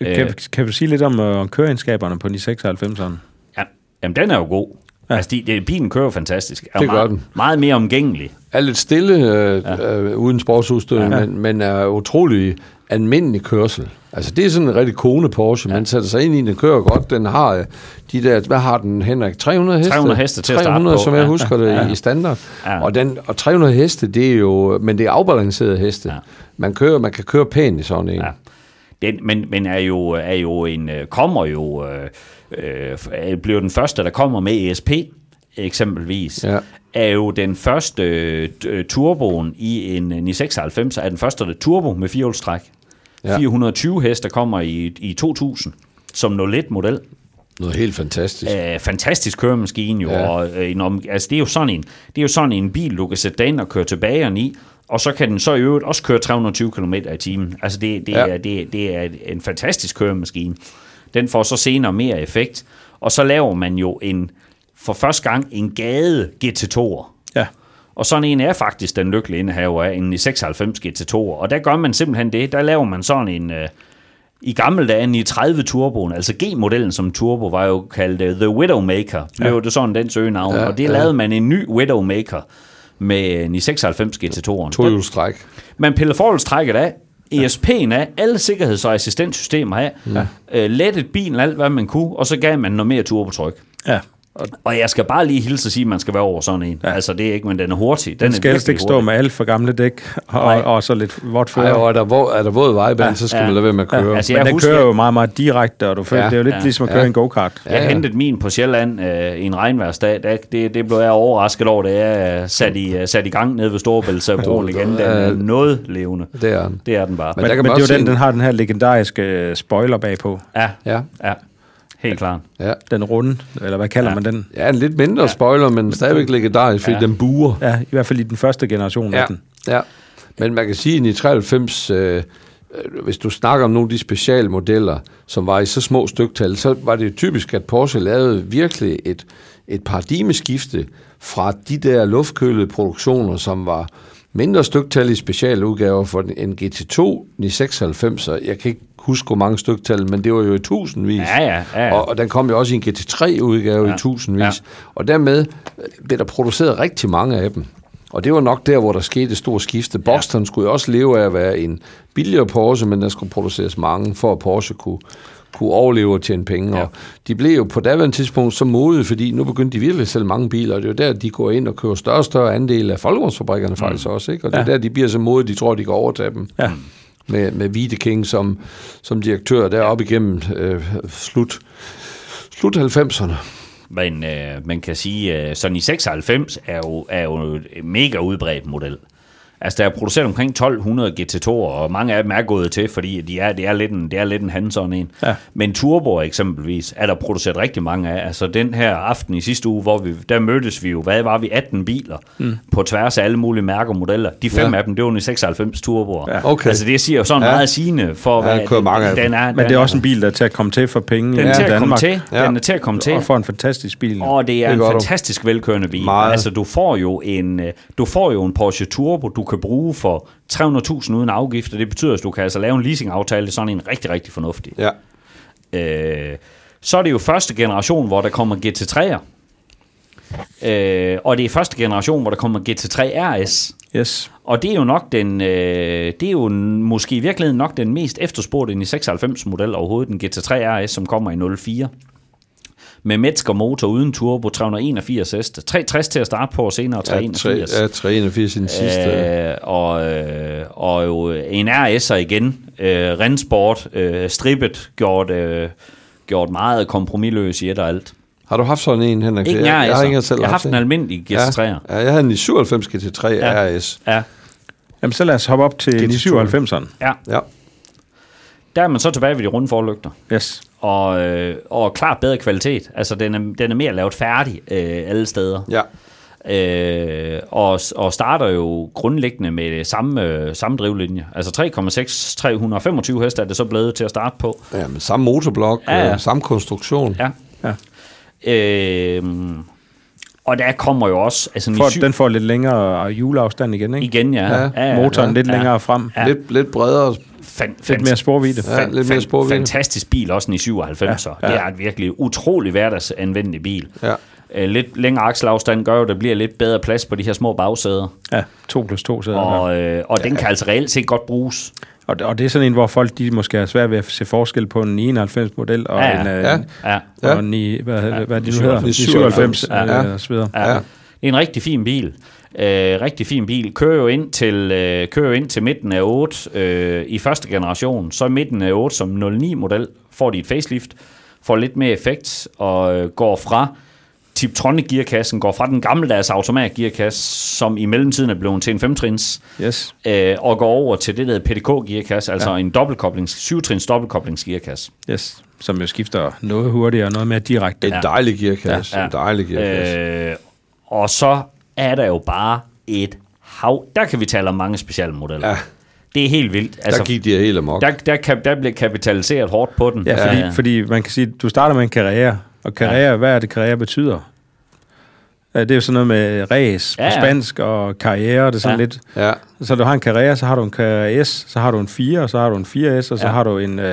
Kan, Øh. kan du sige lidt om, øh, om køreegenskaberne på de 96'erne? Ja, jamen den er jo god. Ja. Altså, de, de, bilen kører fantastisk. Er Det gør meget, den. Meget mere omgængelig. er lidt stille øh, ja. øh, uden sportsudstyr, ja. men, men er utrolig almindelig kørsel. Altså det er sådan en rigtig kone Porsche, ja. man sætter sig ind i, den kører godt, den har øh, de der, hvad har den Henrik, 300 heste? 300 heste til 300, at starte på. som jeg ja. husker det ja. i standard. Ja. Og, den, og 300 heste, det er jo, men det er afbalancerede heste. Ja. Man, kører, man kan køre pænt i sådan en. Ja. Den, men, men er jo, er jo en, øh, kommer jo, øh, øh, bliver den første, der kommer med ESP, eksempelvis, Ja. er jo den første øh, turboen i en 996, er den første der turbo med firehjulstræk. Ja. Ja. 420 heste kommer i, i 2000 som 01-model. Noget helt fantastisk. Øh, fantastisk køremaskine jo, Ja. og øh, en altså, det er jo sådan en, det er jo sådan en bil, du kan sætte dig ind og køre tilbage i, og så kan den så i øvrigt også køre 320 km i timen. Altså det, det, Ja. er, det, det er en fantastisk køremaskine. Den får så senere mere effekt, og så laver man jo en, for første gang en gade GT2'er. Ja. Og sådan en er faktisk den lykkelige indehaver af en 96 GT2. Og der gør man simpelthen det. Der laver man sådan en... Øh, I gamle dage, en i 30 turboen, altså G-modellen som turbo, var jo kaldt uh, The Widowmaker. Blev ja. det sådan den søgenavn. Ja, og det ja. lavede man en ny Widowmaker med en i 96 GT2'eren. Tohjulstræk. Man piller forholdstrækket af, ESP'en af, alle sikkerheds- og assistenssystemer af, ja. øh, lettet bilen alt, hvad man kunne, og så gav man noget mere turbotryk. Ja. Og jeg skal bare lige hilse at sige, at man skal være over sådan en. Ja. Altså, det er ikke, men den er hurtig. Den er skal helst ikke stå med alt for gamle dæk, og, og så lidt vådt Ej, før. og er der, våd, er der våd vejbane, ja, så skal ja. man lade være med at køre. Ja, altså, Men jeg den husker- kører jo meget, meget direkte, og du føler, Ja. det er jo lidt Ja. ligesom at køre Ja. en go-kart. Jeg ja, ja. hentede min på Sjælland øh, i en regnværsdag. Der, det, det blev jeg overrasket over, da jeg øh, sat i, øh, sat i gang nede ved Storebæltsbroen igen. Den er noget levende. det er den. Det er den bare. Men Men, men det er jo den, den har den her legendariske øh, spoiler bagpå. Ja, Ja, ja. Helt klart. ja. Den runde, eller hvad kalder Ja. man den? Ja, en lidt mindre ja. spoiler, men stadigvæk legendarisk, fordi ja. Den buer. Ja, i hvert fald i den første generation Ja, af den. ja. Men man kan sige, at i 93, øh, øh, hvis du snakker om nogle af de specialmodeller, som var i så små styktal, så var det typisk, at Porsche lavede virkelig et, et paradigmeskifte fra de der luftkølede produktioner, som var mindre styktal i specialudgaver for en GT2 i 96. Jeg kan ikke huske, hvor mange styktal, men det var jo i tusindvis. Ja, ja, ja, ja. Og, og den kom jo også i en GT3-udgave ja. Ja. i tusindvis. Ja. Ja. Og dermed blev der produceret rigtig mange af dem. Og det var nok der, hvor der skete et stort skifte. Boxton skulle jo også leve af at være en billigere Porsche, men der skulle produceres mange, for at Porsche kunne, kunne overleve og tjene penge. Ja. Og de blev jo på daværende tidspunkt så modige, fordi nu begyndte de virkelig at sælge mange biler, og det er jo der, de går ind og køber større og større andel af folkevognsfabrikkerne faktisk også. Ikke? Og det er Ja. der, de bliver så modige, de tror, de kan overtage dem. Ja. Med, med Vide King som, som direktør deroppe igennem øh, slut, slut 90'erne. Men øh, man kan sige, øh, sådan i 96 er jo, er jo en mega udbredt model. Altså, der er produceret omkring 1200 GT2'er, og mange af dem er gået til, fordi de er, det, er lidt en, det er lidt en hands-on en. Ja. Men turboer eksempelvis er der produceret rigtig mange af. Altså, den her aften i sidste uge, hvor vi, der mødtes vi jo, hvad var vi, 18 biler mm. på tværs af alle mulige mærker og modeller. De fem Ja. af dem, det var en 96 turboer. Ja. Okay. Altså, det siger jo sådan Ja. meget sigende for, Ja, hvad mange af den er. Men den det er også en bil, der er til at komme til for penge den er til at komme til. Ja. Den er til at komme til. Og for en fantastisk bil. Og det er Det en gør du. fantastisk velkørende bil. Meget. Altså, du får jo en, øh, du får jo en Porsche Turbo, du kan bruge for 300.000 uden afgift, og det betyder, at du kan altså lave en leasingaftale, det sådan en rigtig, rigtig fornuftig. Ja. Øh, så er det jo første generation, hvor der kommer GT3'er. Øh, og det er første generation, hvor der kommer GT3 RS. Yes. Og det er jo nok den, øh, det er jo måske i virkeligheden nok den mest efterspurgte i 96 model overhovedet, den GT3 RS, som kommer i 04. Med Metzger motor uden turbo, 381 heste, 360 til at starte på, og senere Ja, 381. tre- ja, 381 i den sidste. Øh, og, øh, og jo en RS'er igen, øh, Rensport, øh, strippet, gjort, øh, gjort meget kompromilløs i et og alt. Har du haft sådan en, Henrik? Ikke en jeg, jeg har ikke selv Jeg har haft en almindelig GT3'er. Ja, ja, jeg havde en i 97 GT3 Ja. RS. Ja, Jamen, så lad os hoppe op til GT2. 97'eren. ja. Ja. Der er man så tilbage ved de runde forlygter. Yes. Og, øh, og klart bedre kvalitet. Altså, den er, den er mere lavet færdig øh, alle steder. Ja. Øh, og, og starter jo grundlæggende med samme, øh, samme drivlinje. Altså 3,6, 325 heste er det så blevet til at starte på. ja, men samme motorblok, Ja, ja. samme konstruktion. Ja. Ja. Øh, og der kommer jo også... Altså, For, syv, den får lidt længere juleafstand igen, ikke? igen, ja. Ja. ja, ja Motoren ja, lidt ja. længere frem. Ja. Lidt, lidt bredere. Fan, Lidt mere sporvidde. Ja, lidt mere sporvidde. Fantastisk bil, også den i 97. Ja, Ja, ja. ja. Det er et virkelig utrolig hverdagsanvendelig bil. Ja. Øh, lidt længere akselafstand gør jo, at der bliver lidt bedre plads på de her små bagsæder. Ja, 2 plus 2 sæder. Og, øh, og den kan altså reelt set godt bruges. Og, og det er sådan en, hvor folk de måske har svært ved at se forskel på en 91-model og Ja, ja. en, øh, Ja. en Ja. Ja. og en i, hvad, hvad, hvad de nu 97. hedder, de 97, Ja. ja. og så videre. Ja. Ja. Det er en rigtig fin bil. Øh, rigtig fin bil. Kører jo ind til, øh, kører jo ind til midten af 8 øh, i første generation. Så midten af 8 som 09-model får de et facelift, får lidt mere effekt og øh, går fra Tiptronic-gearkassen, går fra den gammeldags automat-gearkasse, som i mellemtiden er blevet til en 5-trins, Yes. øh, og går over til det der PDK-gearkasse, altså ja. en dobbeltkoblings, 7-trins dobbeltkoblingsgearkasse. yes. Som jo skifter noget hurtigere og noget mere direkte. En dejlig gearkasse. Ja. En dejlig gearkasse. Øh, og så er der jo bare et hav. Der kan vi tale om mange specialmodeller. Ja. Det er helt vildt. Der gik de helt amok. der, der, kan, der bliver kapitaliseret hårdt på den. Ja, fordi, fordi man kan sige, du starter med en karriere, og karriere, ja. hvad er det karriere betyder? Ja, Det er jo sådan noget med på Ja, ja. spansk, og karriere, det er sådan Ja. lidt... Ja. Så du har en karriere, så har du en karriere S, så har du en 4, og så har du en 4S, og så Ja. har du en uh,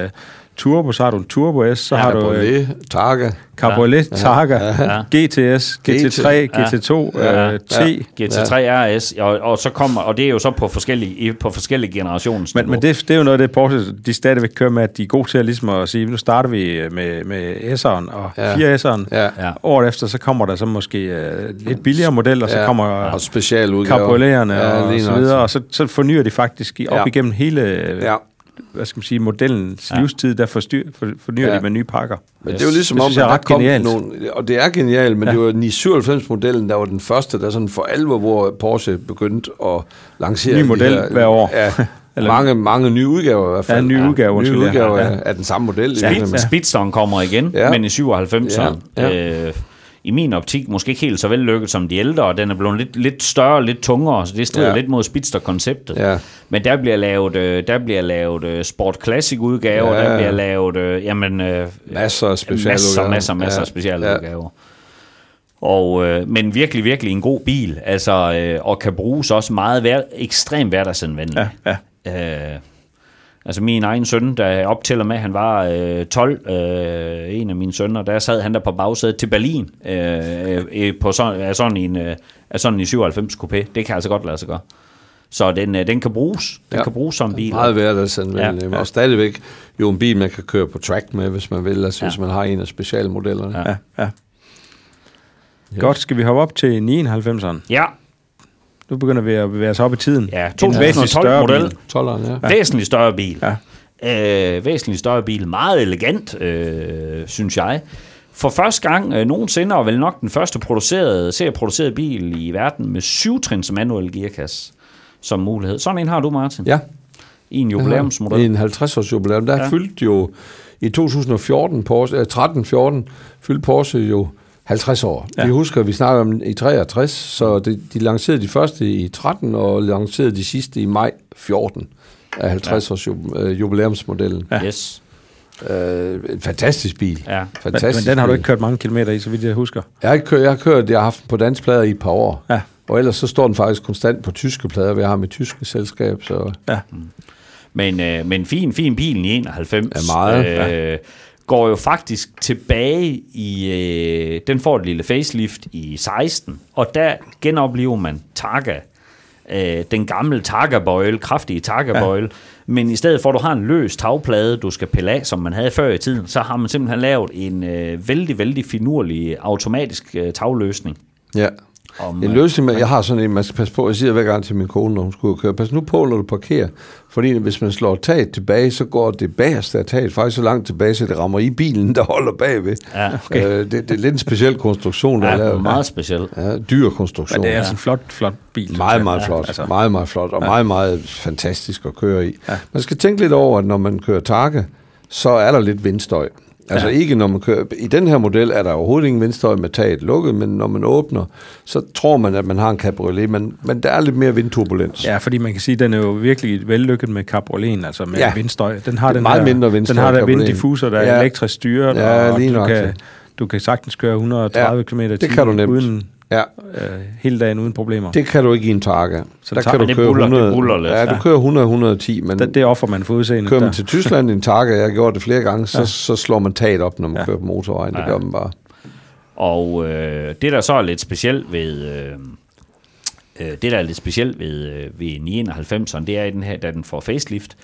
turbo, så har du en turbo S, så har du Cabriolet, Targa. Cabriolet, Targa, Ja. GTS, GT3, GT2, Ja. øh, T. GT3 RS, og, og, så kommer, og det er jo så på forskellige, på forskellige generationer. Men, men det, det er jo noget af det, Porsche de stadigvæk kører med, at de er gode til at, ligesom at sige, nu starter vi med, med S'eren og Ja. 4S'eren. Ja. Ja. Året efter, så kommer der så måske øh, lidt billigere model, og så Ja. kommer Og specialudgaver. cabrioleterne Ja, og, lige så videre, og så, så fornyer de faktisk i- op Ja. igennem hele, ja. Ja. Hvad skal man sige, modellens ja. livstid, der forstyr, for, fornyer Ja. de med nye pakker. Men det er jo ligesom Det om, synes jeg er at der ret kom genialt. nogle, og det er genialt, men ja. det var 997-modellen, der var den første, der sådan for alvor, hvor Porsche begyndte at lancere Ny de model her, hver år. Ja, (laughs) Eller- mange, mange nye udgaver i hvert fald. Ja, nye udgaver, nye ja. udgaver Ja. ja. af den samme model. i Speed, virkeligheden. ja. Speedstone kommer igen, ja. Ja. men i 97'eren. Ja, Ja. Øh, I min optik måske ikke helt så vellykket som de ældre, og den er blevet lidt, lidt større, lidt tungere, så det strider ja. Ja. lidt mod Speedster-konceptet. Ja. Men der bliver lavet, øh, der bliver lavet øh, Sport Classic udgaver, Ja. der bliver lavet øh, jamen, øh, Masser af specialudgaver. Masser, masser, masser Ja. af specialudgaver. Og, øh, men virkelig, virkelig en god bil, altså, øh, og kan bruges også meget hver, ekstremt hverdagsanvendeligt. Ja, ja. Øh, altså min egen søn, der jeg optæller med, han var øh, 12, øh, en af mine sønner, der sad han der på bagsædet til Berlin, øh, øh, på sådan, af sådan en, øh, af sådan en 97 coupé. Det kan altså godt lade sig gøre. Så den, øh, den kan bruges. Den ja. kan bruges som bil. Meget hverdagsanvendelig. Ja. Ja. Og stadigvæk jo en bil, man kan køre på track med, hvis man vil, altså Ja. hvis man har en af specialmodellerne. Ja. ja, ja. Godt, skal vi hoppe op til 99'eren? Ja, Nu begynder vi at bevæge os op i tiden. ja En væsentligt 2012 model. bil. 12'eren, ja. Væsentligt større bil. Ja. Øh, væsentligt større bil. Meget elegant, øh, synes jeg. For første gang øh, nogensinde, og vel nok den første producerede, serieproducerede bil i verden med syvtrins manuel gearkasse som mulighed. Sådan en har du, Martin. Ja. I en jubilæumsmodel. I en 50-års jubilæum. Der Ja. fyldte jo i 2014, Porsche, øh, 13-14, fyldte Porsche jo 50 år. Ja. Vi husker, at vi snakker om i 63, så de, de lancerede de første i 13 og lancerede de sidste i maj 14 af 50 års ju- øh, jubilæumsmodellen. Ja. Yes. Øh, en fantastisk bil. Ja. Men, Fantastisk men den har du bil. ikke kørt mange kilometer i, så vidt jeg husker. Jeg har, ikke kørt, jeg har kørt, jeg har haft den på dansk plader i et par år. Ja. Og ellers så står den faktisk konstant på tyske plader, vi har med tyske selskab, så Ja. Men, øh, men fin, fin bilen i 91. Ja, meget, Øh, går jo faktisk tilbage i... Øh, den får et lille facelift i 16, og der genoplever man Targa. Øh, den gamle Targa-bøjle, kraftige Targa-bøjle. Ja. Men i stedet for, at du har en løs tagplade, du skal pille af, som man havde før i tiden, så har man simpelthen lavet en øh, vældig, vældig finurlig automatisk øh, tagløsning. ja. Om, En løsning med, jeg har sådan en, man skal passe på, jeg siger hver gang til min kone, når hun skulle køre, pas nu på, når du parkerer, fordi hvis man slår taget tilbage, så går det bagerste af taget faktisk så langt tilbage, så det rammer i bilen, der holder bagved. Ja, okay. øh, det, det er lidt en speciel konstruktion, der er Ja, lavet. meget speciel. Ja, dyr konstruktion. Men det er altså en flot, flot bil. Meget, meget flot. Ja, altså. Meget, meget flot. Og meget, meget fantastisk at køre i. Man skal tænke lidt over, at når man kører Targa, så er der lidt vindstøj. Altså ja. ikke når man kører... I den her model er der overhovedet ingen vindstøj med taget lukket, men når man åbner, så tror man, at man har en cabriolet, men, men der er lidt mere vindturbulens. Ja, fordi man kan sige, at den er jo virkelig vellykket med cabrioleten, altså med ja. Vindstøj. Den har Det er den meget her, mindre vindstøj, Den har der vinddiffuser, der er Ja. elektrisk styret, Ja, og lige du kan, du kan sagtens køre 130 Ja, km i timen uden Ja, øh, hele dagen uden problemer. Det, det kan du ikke i en Targa. Så der kan du det køre buller- det 100, buller lidt, ja, du kører 100-110, men det, det offer man for udseendet. kører man der. til Tyskland i en Targa, jeg har gjort det flere gange, så, Ja. så slår man taget op, når man Ja. kører på motorvejen. Det Ja. gør man bare. Og øh, det, der så er lidt specielt ved... Øh, øh, det, der er lidt specielt ved, øh, ved 991'eren, det er, i den her, da den får facelift,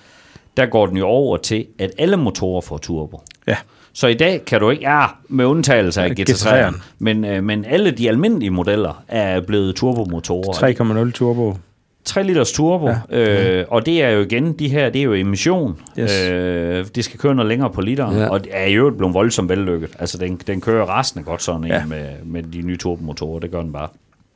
der går den jo over til, at alle motorer får turbo. Ja. Så i dag kan du ikke, ja, med undtagelse af Ja, GT3'eren, GT3'eren. men, øh, men alle de almindelige modeller er blevet turbomotorer. 3,0 turbo. 3 liters turbo, ja. øh, og det er jo igen, de her, det er jo emission. Yes. Øh, det skal køre noget længere på literen, Ja. og det er jo blevet voldsomt vellykket. Altså, den, den kører resten godt sådan en Ja. ja. med, med de nye turbomotorer, det gør den bare.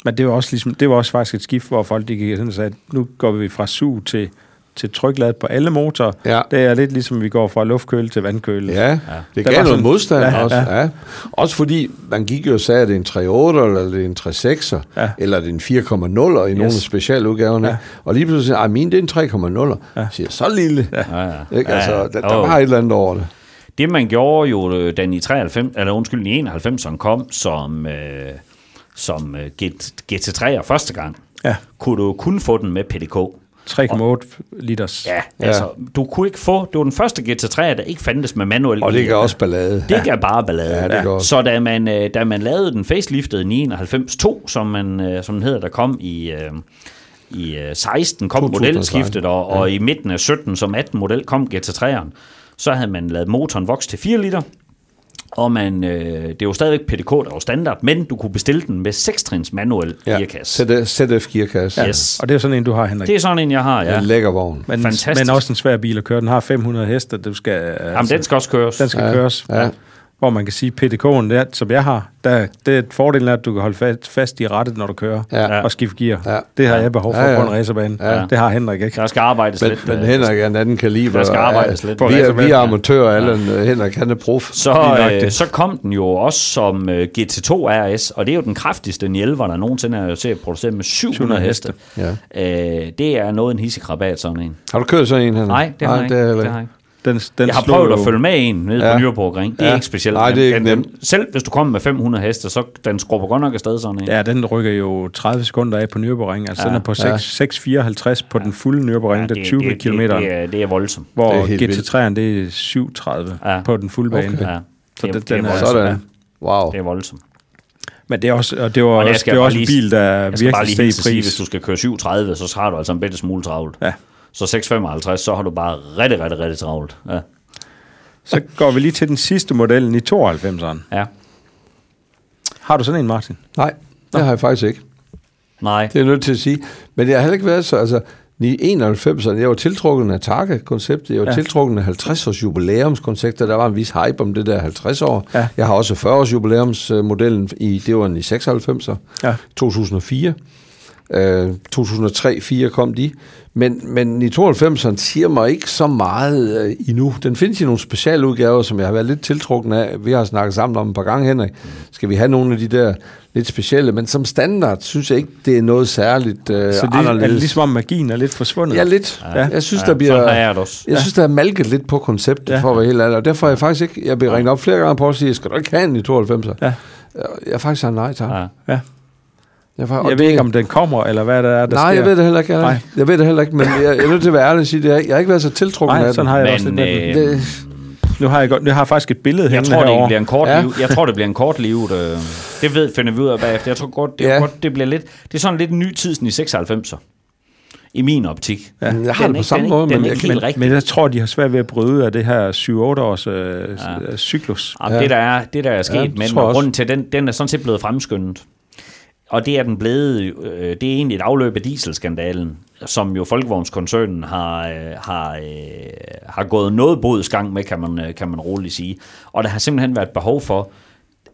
Men det var også ligesom, det var også faktisk et skift, hvor folk de gik sådan og sagde, at nu går vi fra sug til, til trykladet på alle motorer. Ja. Det er lidt ligesom, vi går fra luftkøle til vandkøle. Ja, det Der gav var noget sådan- modstand Ja, også. ja. Ja. Også fordi man gik jo og sagde, at det er en 3.8 eller det er en 3.6, Ja. eller det er en 4.0 i nogle af specialudgaverne. Ja. Og lige pludselig siger jeg, min det er en 3.0. Ja. Siger, så lille. Ja. Ja. Ikke? Altså, der, der var et eller andet over det. Det man gjorde jo, øh, den i 93, eller undskyld, i 91'eren kom som, øh, som øh, GT, GT3'er første gang, Ja. kunne du kun få den med PDK. 3,8 liters. Ja, Ja. altså, du kunne ikke få, det var den første GT3, der ikke fandtes med manuel Og det gav også ballade. Det gav bare ballade. Ja, det gør også. Så da man, øh, da man lavede den faceliftede 991-2, som, man, øh, som den hedder, der kom i, øh, i øh, 16, kom 2016, modelskiftet, og, og i midten af 17 som 18 model kom GT3'eren. Så havde man lavet motoren vokse til 4 liter, og man, øh, det var stadigvæk PDK, der var standard, men du kunne bestille den med 6-trins manuel ja. gearkasse. ZF gearkasse. Ja. Ja. Yes. Og det er jo sådan en, du har, Henrik. Det er sådan en, jeg har, ja. En lækker vogn. men, fantastisk. men også en svær bil at køre. Den har 500 heste, du skal, altså, Jamen, den skal også køres. den skal Ja, køres. ja. Hvor man kan sige, PDK'en, der, som jeg har, der, det er fordelen er, at du kan holde fast, fast i rettet, når du kører, Ja. og skifte gear. Ja. Det har jeg behov for Ja, ja. på en racerbane. Ja. Det har Henrik ikke. Der skal arbejdes Men, lidt. men øh, Henrik er en anden kaliber. Der skal arbejdes Ja, lidt. Vi er, vi er amatører, Allan. Ja. Henrik, han er prof. Så, øh, så kom den jo også som øh, GT2 RS, og det er jo den kraftigste 911, der nogensinde er til at producere med 700 700 heste. Ja. Øh, det er noget en hissikrabat, sådan en. Har du kørt sådan en, Henrik? Nej, det har jeg ikke. det er heller Det ikke. har jeg ikke. Den, den Jeg har prøvet at jo- følge med en nede Ja. på Nürburgring. Det er Ja. ikke specielt. Nej, det er ikke Den- den- nemt. Selv hvis du kommer med 500 heste, så den skrubber godt nok afsted sådan en. Ja, den rykker jo 30 sekunder af på Nürburgring. Altså, Ja. den er på 6, 6,54 på den fulde Nürburgring, ja, det er 20 det, km. Det, det, er, det er voldsomt. Hvor Det er helt vildt. GT3'eren, det er 7,30 Ja. på den fulde bane. Okay. Ja, Så det, det- det, er den er- voldsomt. Sådan. Wow. Det er voldsomt. Men det er også, og det var Og også, det er jeg også bare en lige- bil, der virkelig lige steg i at sige, hvis pris. du skal køre 730, så har du altså en bedre smule travlt. Ja. Så 655, så har du bare rigtig, rigtig, rigtig travlt. Ja. Så går vi lige til den sidste model i 92'eren. ja. Har du sådan en, Martin? Nej, det har jeg faktisk ikke. Nej. Det er jeg nødt til at sige. Men det har heller ikke været så, altså, i 91'erne, jeg var tiltrukket af Targa-konceptet, jeg var ja. tiltrukket af 50-års jubilæumskonceptet, der var en vis hype om det der 50 år. Ja. Jeg har også 40-års jubilæumsmodellen, i, det var den i 96'er, Ja. 2004. Øh, 2003-4 kom de. Men, men i 92'eren siger mig ikke så meget øh, endnu. Den findes i nogle specialudgaver, som jeg har været lidt tiltrukken af. Vi har snakket sammen om et par gange, Henrik. Skal vi have nogle af de der lidt specielle? Men som standard synes jeg ikke, det er noget særligt øh, Så det er anderledes. ligesom om magien er lidt forsvundet. Ja, lidt. Ja. Jeg synes, Ja, der bliver... har jeg det. Jeg synes, der er malket lidt på konceptet, Ja. for at være helt ærlig. Og derfor er jeg faktisk ikke... Jeg bliver ringet op flere gange på og sige, skal du ikke have en i 92'er? Ja. Jeg har faktisk sagt nej, tak. Ja. Ja. Jeg, har, Jeg ved ikke, om den kommer, eller hvad der er, der Nej, sker. jeg ved det heller ikke. Jeg, Nej. jeg ved det heller ikke, men jeg, jeg er nødt til at være ærlig og sige, det. Jeg, jeg har ikke været så tiltrukket Nej, af sådan har jeg også Men den. øh, Det, Nu har jeg, godt, nu har jeg faktisk et billede jeg tror, det herovre. bliver en kort Ja. liv. Jeg tror, det bliver en kort livet. Øh, det ved, finder vi ud af bagefter. Jeg tror godt, det, ja. Godt, det bliver lidt... Det er sådan lidt en ny tidsen i 96'er. I min optik. Ja. jeg har Den det på ikke- samme måde, men jeg, men, men jeg tror, de har svært ved at bryde af det her 7-8 års øh, ja. cyklus. Ja. Det, der er, det, der er sket Ja, det med den, og også. grunden til, den, den er sådan set blevet fremskyndet. Og det er den blevet, øh, det er egentlig et afløb af dieselskandalen, som jo Folkevognskoncernen har, øh, har, øh, har gået noget bodsgang med, kan man, øh, kan man roligt sige. Og der har simpelthen været behov for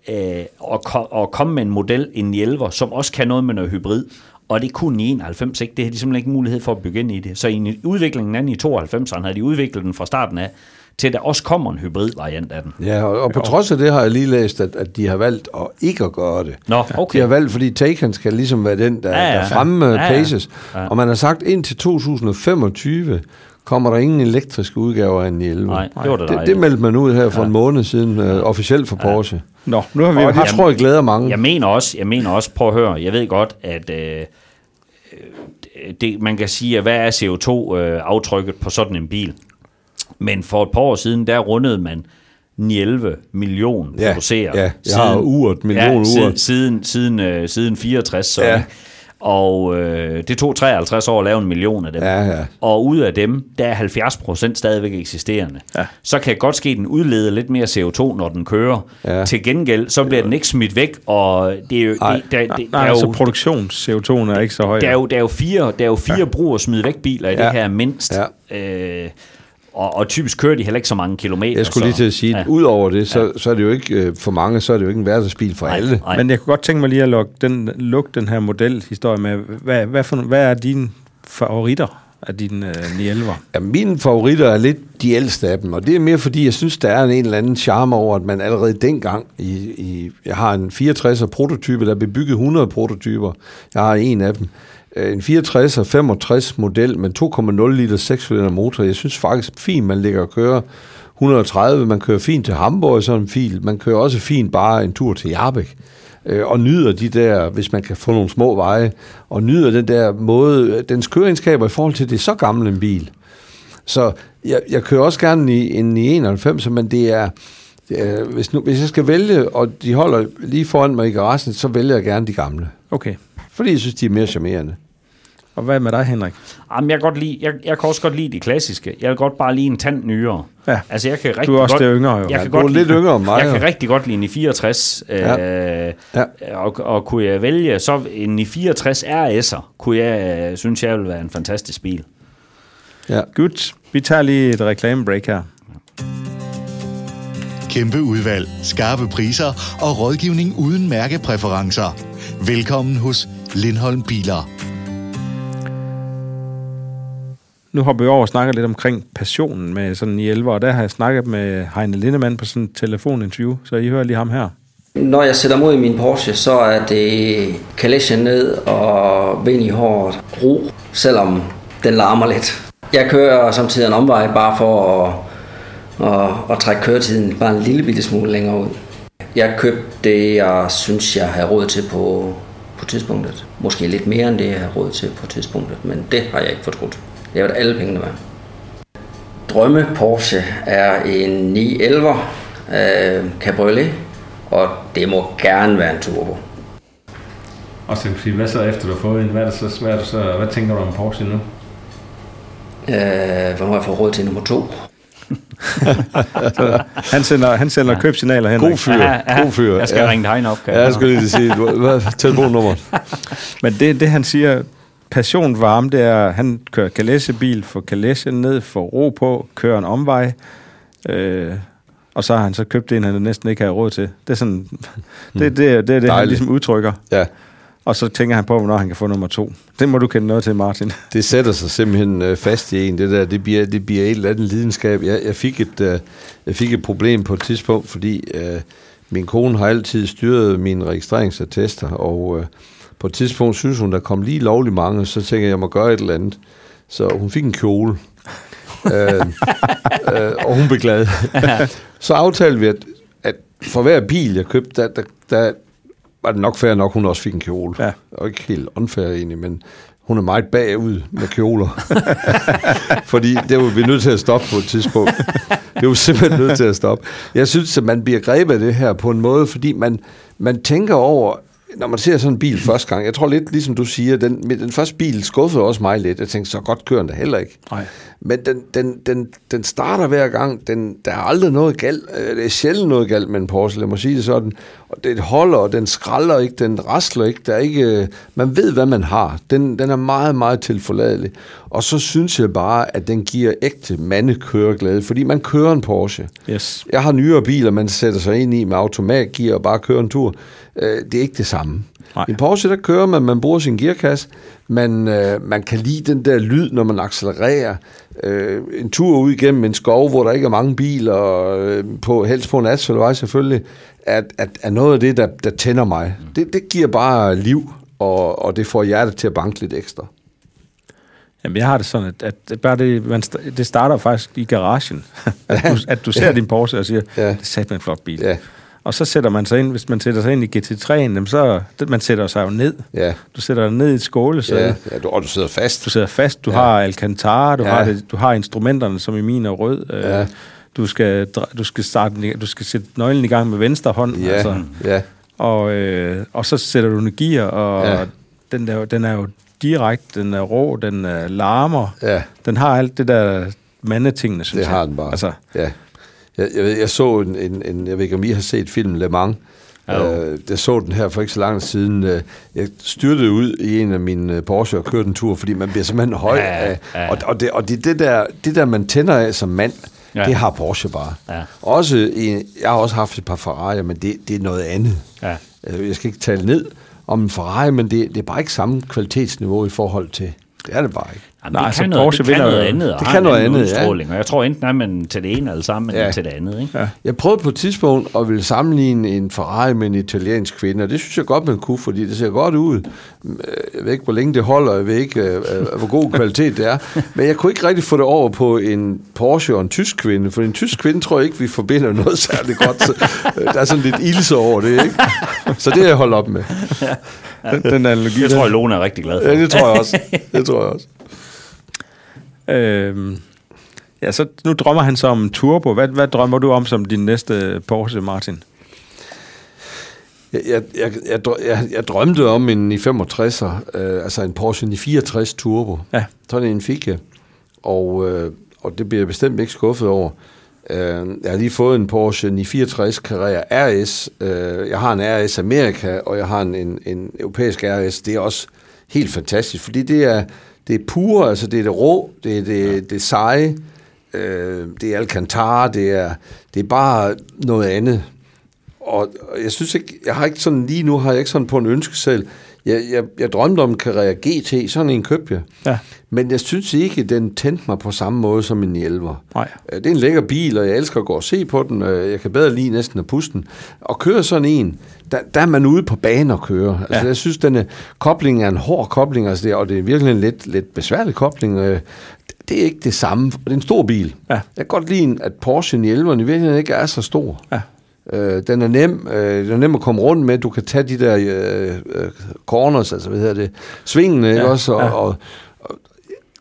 øh, at, ko- at komme med en model, en 11, som også kan noget med noget hybrid. Og det kunne i 91 ikke. Det havde de simpelthen ikke mulighed for at bygge ind i det. Så i udviklingen af i 92'erne havde de udviklet den fra starten af, til at der også kommer en hybrid-variant af den. ja, og, og på trods af det har jeg lige læst, at, at de har valgt at ikke at gøre det. Nå, De okay. har valgt, fordi Taycan skal ligesom være den, der, Ja, ja. der fremme Ja, ja, paces. Ja. Og man har sagt, indtil 2025 kommer der ingen elektriske udgaver af en 11. Nej, det var det, dejligt. det meldte man ud her for ja. en måned siden, uh, officielt for Porsche. Nå, nu har vi Og jo det haft... tror jeg glæder mange. Jeg mener også, jeg mener også, prøv at høre, jeg ved godt, at øh, øh, det, man kan sige, at hvad er CO2-aftrykket på sådan en bil? Men for et par år siden, der rundede man 11 million Ja, produceret. ja, jeg har uret, million ja, uret. siden, siden, siden, øh, siden 64. Så, Ja. ja. Og øh, det tog 53 år at lave en million af dem. Ja, ja. Og ud af dem, der er 70 procent stadigvæk eksisterende. Ja. Så kan godt ske, at den udleder lidt mere CO2, når den kører. Ja. Til gengæld, så bliver den ikke smidt væk, og det er jo... Nej. Det, der, det, Nej, der nej er altså jo produktions-CO2'en er ikke så høj. der er jo, der er jo fire, der er jo fire brug og smide væk biler i Ja. det her mindst. Ja. Øh, og, og typisk kører de heller ikke så mange kilometer. Jeg skulle så, lige til at sige, at udover det, så, så er det jo ikke øh, for mange, så er det jo ikke en hverdagsbil for Nej, alle. nej. Men jeg kunne godt tænke mig lige at lukke den, lukke den her modelhistorie med, hvad, hvad, for, hvad er dine favoritter af dine øh, 911'er? Ja, mine favoritter er lidt de ældste af dem, og det er mere fordi, jeg synes, der er en eller anden charme over, at man allerede dengang, i, i, jeg har en 64'er prototype, der blev bygget 100 prototyper, jeg har en af dem, Øh, en 64 og 65 model med 2,0 liter 6 motor, jeg synes faktisk fint, man ligger og kører 130, man kører fint til Hamburg i sådan en fil, man kører også fint bare en tur til Jarbæk, øh, og nyder de der, hvis man kan få nogle små veje, og nyder den der måde, dens køreegenskaber i forhold til det er så gammel en bil. Så jeg, jeg kører også gerne i en i 91, men det er, det er hvis, nu, hvis jeg skal vælge, og de holder lige foran mig i garagen, så vælger jeg gerne de gamle. Okay. Fordi jeg synes, de er mere charmerende. Og hvad med dig, Henrik? Jamen, jeg, kan godt lide, jeg, jeg kan også godt lide de klassiske. Jeg vil godt bare lide en tand nyere. Ja. Altså, jeg kan rigtig Du er også godt, det yngre, jo. Jeg Ja, kan du er godt lidt lide, yngre end mig, Jeg jo. kan rigtig godt lide en i 64. Ja. Øh, Ja. og, og kunne jeg vælge, så en i 64 RS'er, kunne jeg, øh, synes jeg, ville være en fantastisk bil. Ja. Godt. Vi tager lige et reklamebreak her. Kæmpe udvalg, skarpe priser og rådgivning uden mærkepræferencer. Velkommen hos Lindholm Biler. Nu hopper vi over og snakker lidt omkring passionen med sådan en 11, og der har jeg snakket med Heine Lindemann på sådan et telefoninterview, så I hører lige ham her. Når jeg sætter mod i min Porsche, så er det kalesjen ned og vind i håret, ro, selvom den larmer lidt. Jeg kører samtidig en omvej bare for at, at, at trække køretiden bare en lille bitte smule længere ud. Jeg købte det, jeg synes, jeg har råd til på, på tidspunktet. Måske lidt mere end det, jeg har råd til på tidspunktet, men det har jeg ikke fortrudt. Jeg vil alle pengene være. Drømme Porsche er en 911 øh, Cabriolet, og det må gerne være en turbo. Og så sige, hvad så efter du har fået en? Hvad, er det så, hvad, er det så, hvad tænker du om Porsche nu? Øh, hvornår har jeg fået råd til nummer to? (laughs) Han sender, han sender købsignaler, Henrik. God fyr. God fyr. Jeg skal ja. ringe dig op. Ja, jeg skulle lige sige, telefonnummer? (laughs) Men det, det han siger, passion for ham, det er, han kører kalesjebil, får kalesjen ned, får ro på, kører en omvej, øh, og så har han så købt en, han næsten ikke har råd til. Det er sådan, det, (laughs) det, det, er det, han ligesom udtrykker. Ja, Og så tænker han på, hvornår han kan få nummer to. Det må du kende noget til, Martin. (laughs) det sætter sig simpelthen øh, fast i en. Det der, det bliver, det bliver et eller andet lidenskab. Jeg, jeg, fik et, øh, jeg fik et problem på et tidspunkt, fordi øh, min kone har altid styret mine registreringsattester, og øh, på et tidspunkt synes hun, der kom lige lovligt mange, så tænker jeg, jeg må gøre et eller andet. Så hun fik en kjole. (laughs) øh, øh, og hun blev glad. (laughs) så aftalte vi, at, at for hver bil, jeg købte, der, der, der var det nok fair nok, hun også fik en kjole. Ja. Og ikke helt unfair egentlig, men hun er meget bagud med kjoler. (laughs) Fordi det var vi nødt til at stoppe på et tidspunkt. Det var simpelthen nødt til at stoppe. Jeg synes, at man bliver grebet af det her på en måde, fordi man, man tænker over, når man ser sådan en bil første gang, jeg tror lidt, ligesom du siger, den, den første bil skuffede også mig lidt. Jeg tænkte, så godt kører den da heller ikke. Nej. Men den, den, den, den starter hver gang. Den, der er aldrig noget galt. Øh, Det er sjældent noget galt med en Porsche, lad mig sige det sådan. Og det holder, og den skralder ikke, den rasler ikke. Der er ikke øh, man ved, hvad man har. Den, den er meget, meget tilforladelig. Og så synes jeg bare, at den giver ægte mandekøreglæde, fordi man kører en Porsche. Yes. Jeg har nyere biler, man sætter sig ind i med automatgear og bare kører en tur. Øh, det er ikke det samme. Nej. I en Porsche, der kører man, man bruger sin gearkasse, man, øh, man kan lide den der lyd, når man accelererer. Øh, en tur ud igennem en skov, hvor der ikke er mange biler, øh, på, helst på en asfaltvej selvfølgelig, at, at, er noget af det, der, der tænder mig. Det, det giver bare liv, og, og det får hjertet til at banke lidt ekstra. Jamen, jeg har det sådan, at, at bare det, man, det starter faktisk i garagen. (laughs) at, du, at du ser din Porsche og siger, Ja. det er en flot bil. Ja. Og så sætter man sig ind, hvis man sætter sig ind i GT3'en, jamen så det, man sætter sig jo ned. Ja, Du sætter dig ned i et skålesæde. ja, ja du, og du sidder fast. Du sidder fast, du Ja. har Alcantara, du, Ja. har det, du har instrumenterne, som i min er rød. Øh, Ja. Du skal, du skal starte, du skal sætte nøglen i gang med venstre hånd. Ja, Altså, ja. og, øh, og så sætter du en gear, og Ja. den, der, den er jo direkte, den er rå, den er larmer. Ja. Den har alt det der mandetingene, synes Det jeg. har den bare. Altså, Ja. Jeg, jeg, ved- jeg så en, en, en, jeg ved ikke, om I har set filmen Le Mans. Jo. Øh, jeg så den her for ikke så lang tid siden. Øh, Jeg styrtede ud i en af mine Porsche og kørte en tur, fordi man bliver simpelthen høj Ja, af. ja. Og, og, det, og det, det, der, det der, man tænder af som mand, Ja. ja. det har Porsche bare. Ja. Også i, jeg har også haft et par Ferrari'er, men det, det er noget andet. Ja. Øh, Jeg skal ikke tale ned om en Ferrari, men det, det er bare ikke samme kvalitetsniveau i forhold til... Det er det bare ikke. Jamen, Nej, det, altså, kan noget, Porsche det kan vinder noget jo- andet. og det kan noget andet, ja. udstråling, Og jeg tror enten er man til det ene eller sammen, Ja. eller til det andet. Ikke? ja. Jeg prøvede på et tidspunkt at ville sammenligne en Ferrari med en italiensk kvinde, og det synes jeg godt, man kunne, fordi det ser godt ud. Øh, Jeg ved ikke, hvor længe det holder, jeg ved ikke, øh, øh, hvor god kvalitet det er, (laughs) men jeg kunne ikke rigtig få det over på en Porsche og en tysk kvinde, for en tysk kvinde tror jeg ikke, vi forbinder noget særligt godt. Så, der er sådan lidt ilse over det, ikke? Så det har jeg holdt op med. Den, den analogi, Det tror jeg. Lone er rigtig glad for. Ja, det tror jeg også. Det tror jeg også. (laughs) Øhm, ja, så nu drømmer han så om turbo. Hvad, hvad drømmer du om som din næste Porsche, Martin? Jeg, jeg, jeg, jeg, drø- jeg, jeg drømte om en i 65'er, øh, altså en Porsche 964 Turbo. Ja. Sådan en fik jeg, og, øh, og det bliver jeg bestemt ikke skuffet over. Øh, jeg har lige fået en Porsche 964 Carrera RS. Øh, jeg har en RS Amerika, og jeg har en, en, en europæisk RS. Det er også helt fantastisk, fordi det er, det er pure, altså det er det rå, det er det, ja. det seje, øh, det er Alcantara, det er, det er bare noget andet. Og og jeg synes ikke, jeg har ikke sådan, lige nu har jeg ikke sådan på en ønskeseddel. Jeg, jeg, jeg drømte om Carrera GT, sådan en købte jeg. Ja. Men jeg synes ikke, den tændte mig på samme måde som en 11'er. Nej. Øh, Det er en lækker bil, og jeg elsker at gå og se på den. Jeg kan bedre lide næsten at puste den. Og køre sådan en, der, der er man ude på bane og køre. Altså, Ja. Jeg synes, den koblingen er en hård kobling, altså det, og det er virkelig en lidt, lidt besværlig kobling. Øh, Det er ikke det samme. Det er en stor bil. Ja. Jeg kan godt lide, at Porsche 911'eren i virkeligheden ikke er så stor. Ja. Øh, den er nem, øh, den er nem at komme rundt med. Du kan tage de der øh, øh, corners, altså hvad hedder det, svingene, ja, ikke også? Og, ja. ja. og, og,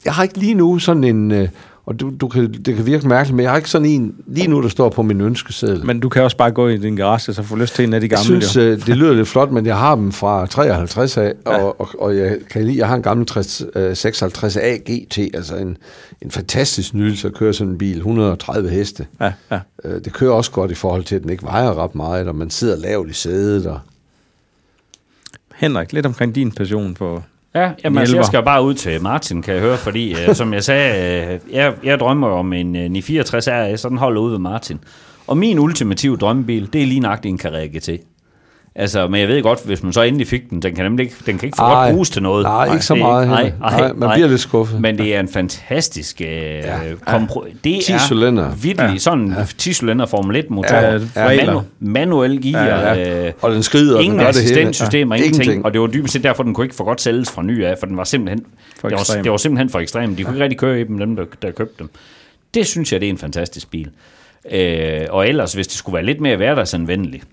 jeg har ikke lige nu sådan en, øh, og du, du kan, det kan virke mærkeligt, men jeg har ikke sådan en lige nu, der står på min ønskeseddel. Men du kan også bare gå i din garage, så få lyst til en af de jeg gamle. synes, jo. øh, det lyder lidt flot, men jeg har dem fra 53 af, ja. og, og, og jeg kan lide, jeg har en gammel 60, øh, 56 A GT, altså en, en fantastisk nydelse at køre sådan en bil, 130 heste. Ja, ja. Øh, Det kører også godt i forhold til, at den ikke vejer ret meget, og man sidder lavt i sædet. Og... Henrik, lidt omkring din passion for... Ja, jamen, altså, jeg skal bare ud til Martin, kan jeg høre, fordi øh, som jeg sagde, øh, jeg, jeg drømmer om en øh, 964 RS, så den holder ude ved Martin. Og min ultimative drømmebil, det er lige nøjagtigt en Carrera GT. Altså, men jeg ved godt, hvis man så endelig fik den, den kan nemlig ikke, den kan ikke få Ej, godt bruges til noget. nej, ikke så meget Nej, nej, Nej, man nej. bliver lidt skuffet. Men det er en fantastisk øh, ja, kompro- Det 10 er virkelig sådan en 10 cylinder Formel 1 motor. Ja, Ja, manu- manuel gear. Ja, Ja, ja. Og den skrider, og Ingen den assistenssystemer, Ja. ingenting. Ingenting. Og det var dybest set derfor, den kunne ikke for godt sælges fra ny af, for den var simpelthen, For det var, ekstrem. det var simpelthen for ekstrem. De kunne ikke rigtig køre i dem, dem der, der købte dem. Det synes jeg, det er en fantastisk bil. Øh, og ellers, hvis det skulle være lidt mere hverdagsanvendeligt,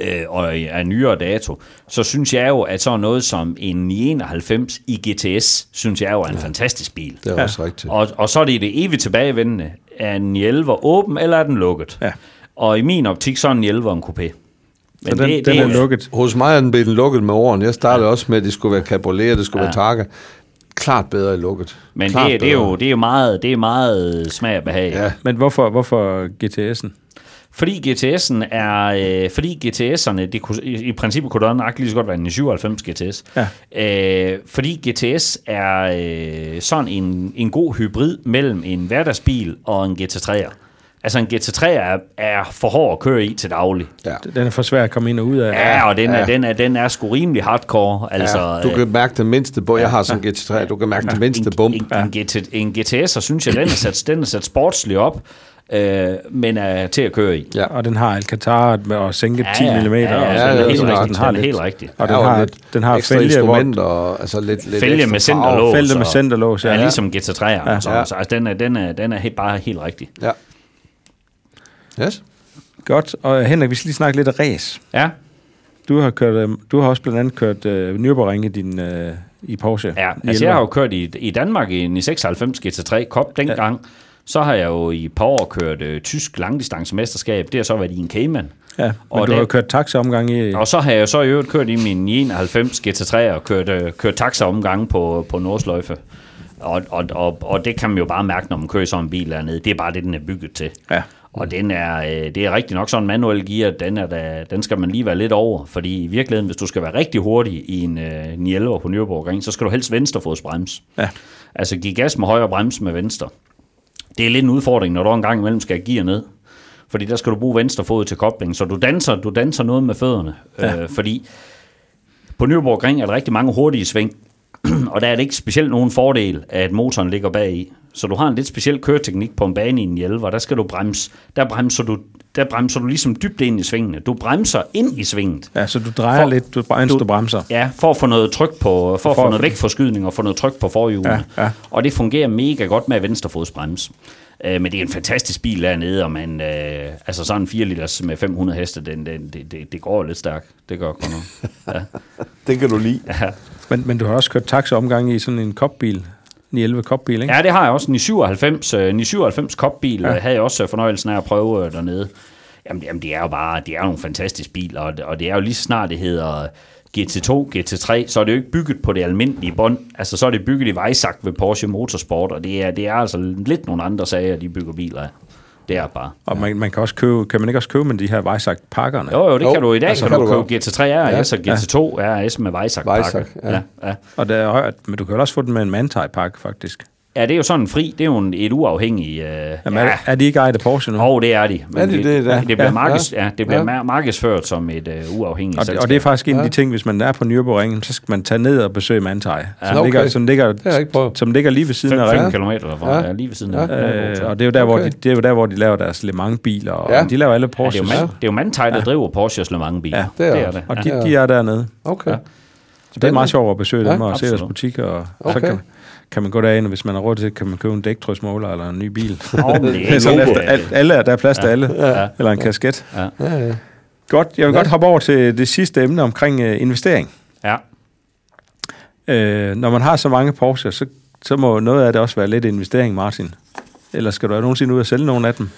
øh, og af nyere dato, så synes jeg jo, at sådan noget som en 991 i GTS, synes jeg jo er en ja. fantastisk bil. Det er ja. også rigtigt. Og, og så er det det evigt tilbagevendende. Er den 11 åben, eller er den lukket? Ja. Og i min optik, så er den 11 en coupé. Så den, den er lukket. Hos mig er den blevet lukket med årene. Jeg startede ja. også med, at det skulle være cabriolet, det skulle ja. være targa. Klart bedre i lukket. Men Klart det, det, er jo, det er jo meget, det er meget smag og behag. Ja. Men hvorfor, hvorfor GTS'en? Fordi GTS'en er, øh, fordi GTS'erne, det kunne, i, i princippet kunne det nok lige så godt være en 97 GTS. Ja. Øh, fordi GTS er øh, sådan en, en god hybrid mellem en hverdagsbil og en GT3'er. Altså en GT3 er, er for hård at køre i til daglig. Ja. Den er for svær at komme ind og ud af. Ja, og den er, Ja. den er, den er sgu rimelig hardcore. Altså, ja. Du kan mærke den mindste bum. Jeg har sådan en GT3. Du kan mærke den mindste bump. En, en, en, GT, en GTS, synes jeg, den er sat, den er sat sportsligt op, øh, men er til at køre i. Ja. Og den har Alcantara med at sænke 10 mm. ja, og ja, sådan ja, helt Så rigtigt. den har Den er lidt, helt rigtigt. Og den Ja, har, lidt den har fælge, hvor, og altså lidt, lidt Fælge med centerlås. Fælge med centerlås, ja. Ja, ligesom GT3'eren. Ja. Ja. Så, så altså, den er, den er, den er helt, bare helt rigtig. Ja. Yes. Godt. Og Henrik, vi skal lige snakke lidt af race. Ja, Du har, kørt, øh, du har også blandt andet kørt øh, Nürburgring i, din, øh, i Porsche. ja. I altså 11'eren. jeg har jo kørt i, i Danmark i en 96 GT3 Cup dengang, Så har jeg jo i et par år kørt øh, tysk langdistancemesterskab. Det har så været i en Cayman. Ja, men Og du det- har jo kørt taxaomgang i... Og så har jeg jo så i øvrigt kørt i min 91 GT3 og kørt, øh, kørt taxa-omgange på, på Nordsløjfe. Og, og, og, og det kan man jo bare mærke, når man kører sådan en bil dernede. Det er bare det, den er bygget til. Ja. Og den er, øh, det er rigtig nok sådan en manuel gear, den, er da, den skal man lige være lidt over. Fordi i virkeligheden, hvis du skal være rigtig hurtig i en øh, 911 på Nürburgring, så skal du helst venstrefodsbremse. Ja. Altså give gas med højre bremse med venstre. Det er lidt en udfordring, når du en gang imellem skal gear ned. Fordi der skal du bruge venstre fod til kobling. Så du danser, du danser noget med fødderne. Ja. Øh, fordi på Nürburgring er der rigtig mange hurtige sving. (clears throat) og der er det ikke specielt nogen fordel, at motoren ligger bag i. Så du har en lidt speciel køreteknik på en bane i en 11, og der skal du bremse. Der bremser du, der bremser du ligesom dybt ind i svingene. Du bremser ind i svinget. Ja, så du drejer For- lidt, du, mens du, du- bremser. Ja, for at få noget tryk på, for at få noget vægtforskydning og få noget tryk på forhjulene. Ja, ja. Og det fungerer mega godt med venstrefodsbremse. Øh, men det er en fantastisk bil dernede, og man, øh, altså sådan en 4 liters med 500 heste, den, den, det, det, det går lidt stærkt. Det gør godt nok. (laughs) Ja. Det kan du lide. Ja. Men, men du har også kørt taxaomgang i sådan en kopbil. 911 kopbil, ikke? ja, det har jeg også. En i 97, øh, en i 97 kopbil ja. havde jeg også øh, fornøjelsen af at prøve øh, dernede. Jamen, jamen, det er jo bare, det er jo nogle fantastiske biler, og, og det er jo lige så snart det hedder GT2, GT3, så er det jo ikke bygget på det almindelige bånd. Altså, så er det bygget i Weissach ved Porsche Motorsport, og det er, det er altså lidt nogle andre sager, de bygger biler af. Det er bare. Og man, man kan også købe, kan man ikke også købe med de her Weissach-pakkerne? Jo, jo, det Jo, kan du i dag. altså, kan kan du du købe GT3 RS og GT2 RS med Weissach pakke. Weissach, ja. ja. Ja, Og der er, men du kan også få den med en Mantai-pakke, faktisk. Ja. det er jo sådan en fri, det er jo en, et uafhængigt... Øh, Jamen, ja. er, er de ikke ejet af Porsche nu? Og det er de. Men Er de det, da? det, bliver, Ja. markeds, ja, det bliver Ja. ja. markedsført som et uh, uafhængigt Og, det, og det er faktisk en af de ting, hvis man er på Nürburgring, så skal man tage ned og besøge Mantai, ja. som, Okay. ligger, som, ligger, som ligger lige ved siden af 5 ringen. km derfra, Ja. ja. ja, lige ved siden af. Ja. Ja. Øh, og det er, jo der, okay. hvor de, det er jo der, hvor de laver deres Le Mans-biler, og Ja. ja. de laver alle Ja, det er Porsche. jo, man, det er jo Mantai, der driver Porsches Le Mans biler. Ja, det er det er det. det. Og Ja. de, de er dernede. Okay. Ja. Så det er meget sjovt at besøge Ja, dem og se deres butikker. Og så Okay. Kan, man gå derind, og hvis man har råd til kan man købe en dæktryksmåler eller en ny bil. (laughs) Men det sådan efter, al- alle er der er plads til alle. Ja. Eller en kasket. Ja. Ja, ja. Godt, jeg vil godt hoppe over til det sidste emne omkring uh, investering. Ja. Uh, når man har så mange Porsche, så, så må noget af det også være lidt investering, Martin. Eller skal du have nogensinde ud og sælge nogle af dem?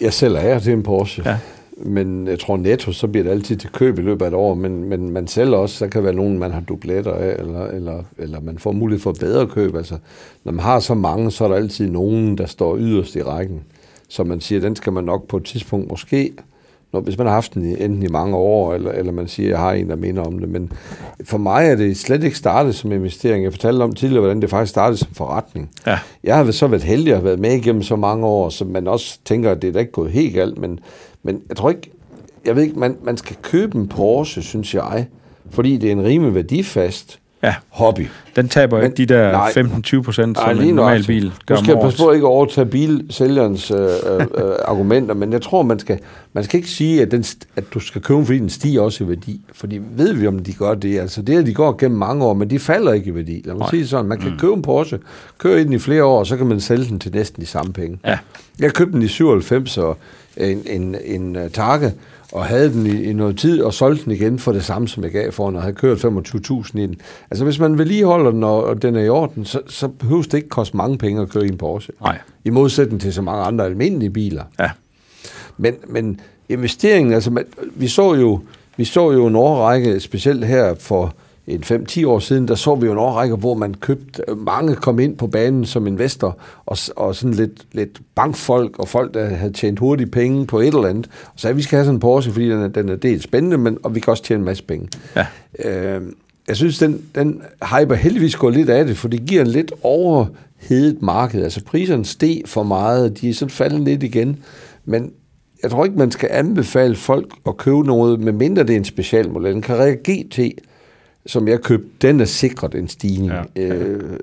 Jeg selv er til en Porsche. Ja. Men jeg tror netto, så bliver det altid til køb i løbet af et år. Men, men man sælger også, så kan være nogen, man har dubletter af, eller, eller, eller man får mulighed for bedre køb. Altså, når man har så mange, så er der altid nogen, der står yderst i rækken. Så man siger, den skal man nok på et tidspunkt måske, når, hvis man har haft den i, enten i mange år, eller, eller man siger, jeg har en, der minder om det. Men for mig er det slet ikke startet som investering. Jeg fortalte om tidligere, hvordan det faktisk startede som forretning. Ja. Jeg har så været heldig at have været med igennem så mange år, så man også tænker, at det er da ikke gået helt galt, men, men jeg tror ikke, jeg ved ikke, man, man skal købe en Porsche, synes jeg, fordi det er en rimelig værdifast Ja. hobby. Den taber Men- ikke de der nej. 15-20 procent, som en normal bil gør Nu skal passe på ikke at overtage bilsælgerens øh, øh, øh, (laughs) argumenter, men jeg tror, man skal, man skal ikke sige, at, den, at du skal købe fordi den stiger også i værdi. Fordi ved vi, om de gør det? Altså det, at de går gennem mange år, men de falder ikke i værdi. Lad mig Nej. sige sådan. Man kan mm. købe en Porsche, køre i den i flere år, og så kan man sælge den til næsten de samme penge. Ja. Jeg købte den i 97, og en, en, en uh, Targa, og havde den i, i noget tid, og solgte den igen for det samme, som jeg gav for den, og havde kørt 25.000 i den. Altså, hvis man vedligeholder den, og, og den er i orden, så, så behøver det ikke koste mange penge at køre i en Porsche. Nej. I modsætning til så mange andre almindelige biler. Ja. Men, men investeringen, altså man, vi så jo vi så jo en årrække, specielt her for en 5-10 år siden, der så vi jo en årrække, hvor man købte, mange kom ind på banen som investor, og, og sådan lidt, lidt bankfolk, og folk, der havde tjent hurtigt penge på et eller andet, og sagde, vi skal have sådan en Porsche, fordi den er, den er dels spændende, men, og vi kan også tjene en masse penge. Ja. Øh, jeg synes, den, den hyper heldigvis går lidt af det, for det giver en lidt overhedet marked. Altså priserne steg for meget, de er sådan faldet lidt igen, men jeg tror ikke, man skal anbefale folk at købe noget, medmindre det er en specialmodel. En Carrera GT, som jeg købte, den er sikret en stigning. Ja. Øh,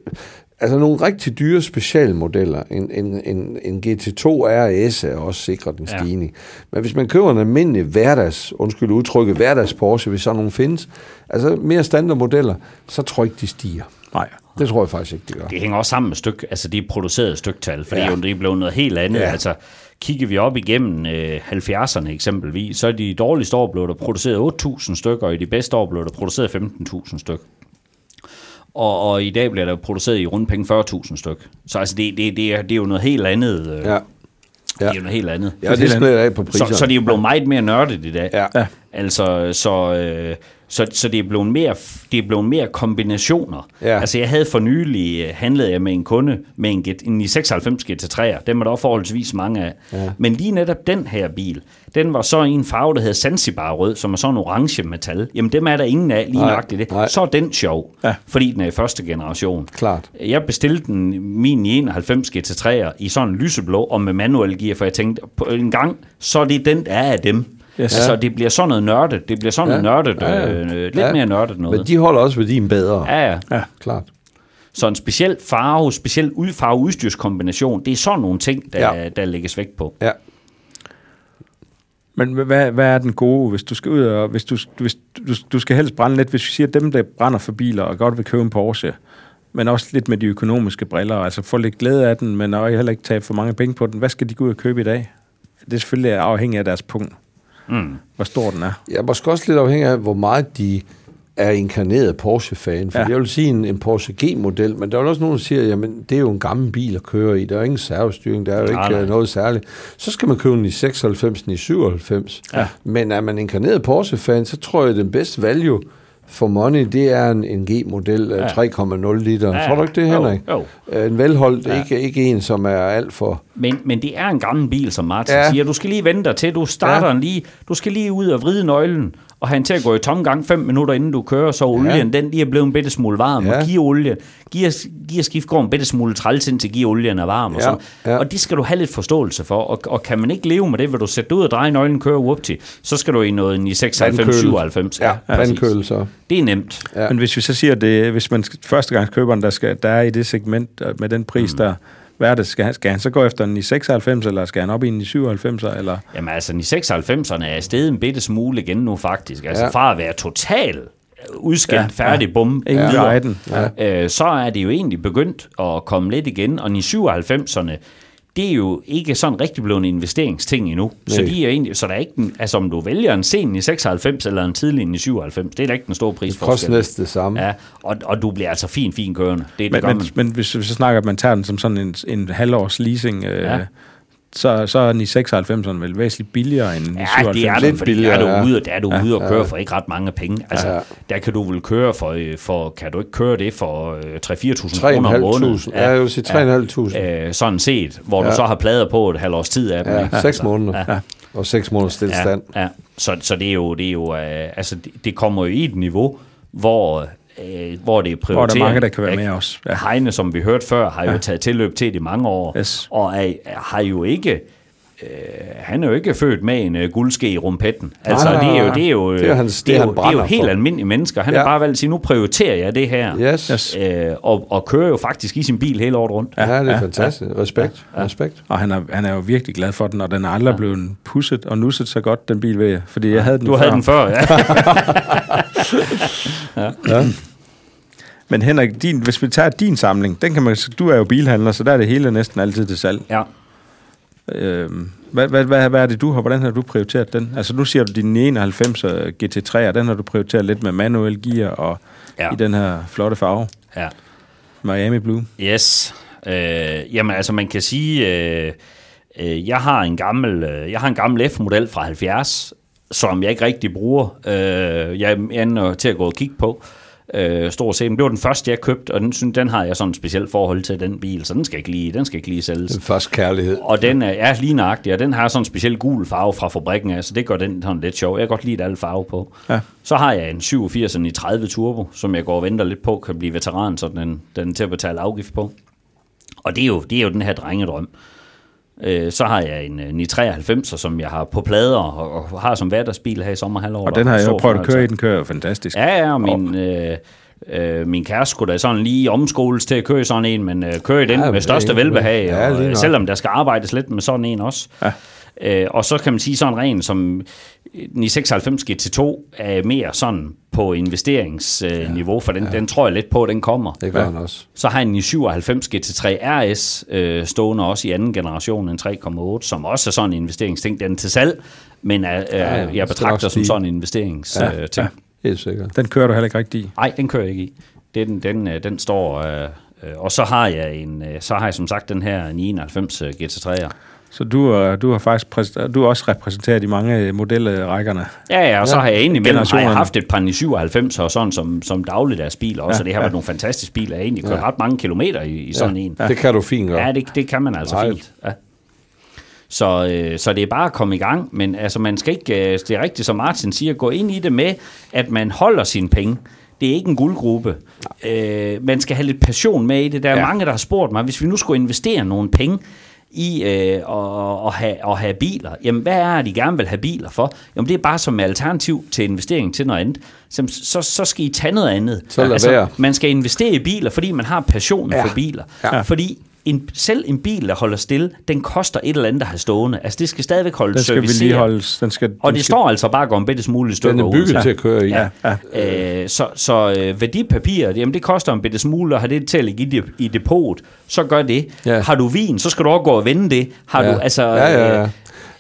altså nogle rigtig dyre specialmodeller. En, en, en, en GT2 RS er også sikret en Ja. stigning. Men hvis man køber en almindelig hverdags, undskyld udtrykket, hverdags Porsche, hvis sådan nogle findes, altså mere standardmodeller, så tror jeg ikke, de stiger. Nej. Det tror jeg faktisk ikke, de gør. Det hænger også sammen med styk, altså de producerede styktal, fordi Ja. ja. det er blevet noget helt andet. Ja. Altså, kigger vi op igennem øh, 70'erne eksempelvis, så er de dårligste år blev der produceret 8.000 stykker, og i de bedste år blev der produceret 15.000 stykker. Og, og i dag bliver der produceret i rundt penge 40.000 styk. Så altså, det, det, det, er, det er jo noget helt andet. Øh, Ja. Det er jo noget helt andet. Ja, det smider af på priserne. Så, så det er jo blevet meget mere nørdet i dag. Ja. Ja. Altså, så, øh, så, så det, er blevet mere, det er blevet mere kombinationer. Ja. Altså, jeg havde for nylig øh, handlet jeg med en kunde med en, G- en i 96 GT3'er. Dem er der forholdsvis mange af. Ja. Men lige netop den her bil, den var så i en farve, der hedder Zanzibar rød, som er sådan en orange metal. Jamen, dem er der ingen af lige Nej, nøjagtigt det. nej. Så er den sjov, Ja. fordi den er i første generation. Klart. Jeg bestilte den, min i 91 GT3'er i sådan en lyseblå og med manuel gear, for jeg tænkte, på en gang, så er det den, der er af dem. Yes. Yes. Altså, det bliver sådan noget nørdet. Det bliver sådan Ja. noget nørdet. Ja, ja. Øh, lidt Ja. mere nørdet noget. Men de holder også værdien bedre. Ja, ja. Ja. Klart. Så en speciel farve, speciel ud- farve-udstyrskombination, det er sådan nogle ting, der, Ja. ja. der lægges vægt på. Ja. Men hvad, hvad er den gode, hvis du skal ud og, hvis du, hvis du, du skal helst brænde lidt, hvis vi siger, dem, der brænder for biler og godt vil købe en Porsche, men også lidt med de økonomiske briller, altså få lidt glæde af den, men også heller ikke tage for mange penge på den. Hvad skal de gå ud og købe i dag? Det er selvfølgelig afhængigt af deres punkt, Mm. hvor stor den er. Jeg er måske også lidt afhængig af, hvor meget de er inkarneret Porsche-fan. For Ja. ja. jeg vil sige en, en Porsche G-model, men der er også nogen, der siger, jamen det er jo en gammel bil at køre i. Der er ingen servostyring, der er jo Nej, ikke nej. øh, noget særligt. Så skal man købe den i 96, den i 97. Ja. Men er man inkarneret Porsche-fan, så tror jeg, at den bedste value for money, det er en, en G-model Ja. ja. 3,0 liter. Ja, Tror du ikke det, jo, Henrik? jo. Øh, En velholdt, Ja. ikke, ikke en, som er alt for... Men, men det er en gammel bil, som Martin ja. Siger. Du skal lige vente dig til, du starter ja. Lige, du skal lige ud og vride nøglen, og have den til at gå i tomgang 5 minutter, inden du kører, så olien, den lige er blevet en bitte smule varm, ja. Ja. og gearolien, gear, gearskift går en bitte smule træls ind til gearolien er varm, og, Ja, sådan. ja. og det skal du have lidt forståelse for, og, og kan man ikke leve med det, vil du sætte ud og dreje nøglen, køre whoopty, så skal du i noget i 96, Vandkøle. 97. Ja, vandkøle så. Det er nemt. Ja. Ja. Men hvis vi så siger, det, hvis man skal- førstegangskøberen, der, skal, der er i det segment øh, med den pris, mm. der hvad er det, skal skal han så gå efter den i 96, eller skal han op i den i 97, eller? Jamen altså, i 96'erne er stedet en bitte smule igen nu faktisk. Altså Ja. fra at være total udskilt, Ja, ja, færdig, ja. bum, Ingen den. Ja. Øh, så er det jo egentlig begyndt at komme lidt igen, og i 97'erne, det er jo ikke sådan rigtig blevet en investeringsting endnu. Så, Nej. de er egentlig, så der er ikke den, altså om du vælger en sen i 96 eller en tidlig i 97, det er da ikke den store Det koster prisforskel. næsten det samme. Ja, og, og du bliver altså fin, fin kørende. Det, det Men, gør men, man. men hvis vi så snakker, at man tager den som sådan en, en halvårs leasing, øh, Ja. Ja. så, så er den i 96'erne vel væsentligt billigere end i Ja, 97. det er Lidt den, fordi der er billigere, du ja. ude, der er du ude og køre for ikke ret mange penge. Altså, Ja. der kan du vel køre for, øh, for kan du ikke køre det for øh, 3-4.000 kroner om måneden? 3.500. Ja, jeg vil sige 3.500. Øh, sådan set, hvor ja. Ja. du så har plader på et halvt års tid af dem. Ja, ikke? seks måneder. Ja. Og seks måneder stillestand. Ja, ja. Så, så det er jo, det er jo øh, altså, det, det kommer jo i et niveau, hvor, øh, hvor det er prioriteret. Hvor der er mange, der kan være med også. Ja. Heine, som vi hørte før, har jo taget tilløb til det i mange år, Yes. og er, har jo ikke... Øh, han er jo ikke født med en øh, guldske i rumpetten. Altså, nej, det er jo, nej. det er jo, Det er hans- det er jo, han det er jo helt for. almindelige mennesker. Han ja. Ja. har bare valgt at sige, nu prioriterer jeg det her. Yes. Yes. Øh, og, og kører jo faktisk i sin bil hele året rundt. Ja, det er fantastisk. Respekt. Respekt. Og han er, han er jo virkelig glad for den, og den er aldrig ja. blevet pusset og nusset så godt, den bil ved jeg. Fordi jeg havde den Du før. havde den før, (laughs) ja. Ja. Men Henrik, din, hvis vi tager din samling, den kan man, du er jo bilhandler, så der er det hele næsten altid til salg. ja. Øhm, hvad, hvad, hvad, hvad er det, du har? Hvordan har du prioriteret den? Altså nu siger du din 91 GT3, og den har du prioriteret lidt med manuel gear og Ja. i den her flotte farve, ja. Miami Blue. Yes. Øh, jamen altså man kan sige, øh, øh, jeg har en gammel, øh, jeg har en gammel F-model fra 70, som jeg ikke rigtig bruger. Øh, jeg ender til at gå og kigge på. Øh, stort set. Men det var den første, jeg købte, og den, synes, den har jeg sådan et specielt forhold til, den bil, så den skal ikke lige, den skal ikke lige sælges. Den første kærlighed. Og den er, er lige nøjagtig, og den har sådan en speciel gul farve fra fabrikken af, så det gør den sådan lidt sjov. Jeg kan godt lide alle farve på. Ja. Så har jeg en 87 i 30 Turbo, som jeg går og venter lidt på, kan blive veteran, så den, den er til at betale afgift på. Og det er jo, det er jo den her drengedrøm. Øh, så har jeg en, en i 93, som jeg har på plader og, og har som hverdagsbil her i sommerhalvåret. Og den har jeg jo prøvet at køre i, den kører fantastisk. Ja, ja, og min, øh, øh, min kæreste skulle da sådan lige omskoles til at køre sådan en, men øh, køre i den Ja, med største velbehag, ja, og, øh, selvom der skal arbejdes lidt med sådan en også. Ja. Øh, og så kan man sige sådan ren som den i 96 GT2 er mere sådan på investeringsniveau, for den, den tror jeg lidt på, den kommer. Det gør han også. Så har jeg en i 97 GT3 RS øh, stående også i anden generation, en 3,8, som også er sådan en investeringsting. Den er til salg, men er, øh, ja, ja, jeg betragter som sådan en investeringsting. Ja, Øh, ja. ting. Helt sikkert. Den kører du heller ikke rigtig i. Nej, den kører jeg ikke i. Den, den, øh, den står... Øh, øh, og så har jeg en, øh, så har jeg som sagt den her 99 øh, GT3'er. Så du, er- du har faktisk du er også repræsenteret i mange modelrækkerne. Ja, ja, og så har jeg egentlig imellem har jeg haft et par 97 og sådan som, som dagligdags biler også, Ja, og det har været ja. nogle fantastiske biler. Jeg har egentlig kørt ret mange kilometer i, i sådan en. Det kan du fint gøre. Ja, det, det kan man altså Nej. fint. Ja. Så, øh, så det er bare at komme i gang, men altså man skal ikke, øh, det er rigtigt som Martin siger, gå ind i det med, at man holder sine penge. Det er ikke en guldgruppe. Øh, man skal have lidt passion med i det. Der er ja. Ja. mange, der har spurgt mig, hvis vi nu skulle investere nogle penge i øh, at, at, have, at have biler, jamen hvad er det, de gerne vil have biler for? Jamen det er bare som alternativ til investering til noget andet. Så, så, så skal I tage noget andet. Altså, Så være. man skal investere i biler, fordi man har passionen ja. Ja. for biler. Ja. Fordi en, selv en bil, der holder stille, den koster et eller andet at have stående. Altså, det skal stadigvæk holde Den skal vedligeholdes. Den skal, Og den det skal, står altså bare at gå en bitte smule i stykker Den er bygget ud. til at køre i. Ja, ja. Øh, så så øh, værdipapir, jamen det koster en bitte smule at have det til at ligge i, de- i depot. Så gør det. Ja. Har du vin, så skal du også gå og vende det. Har ja. du altså ja, ja, ja. øh,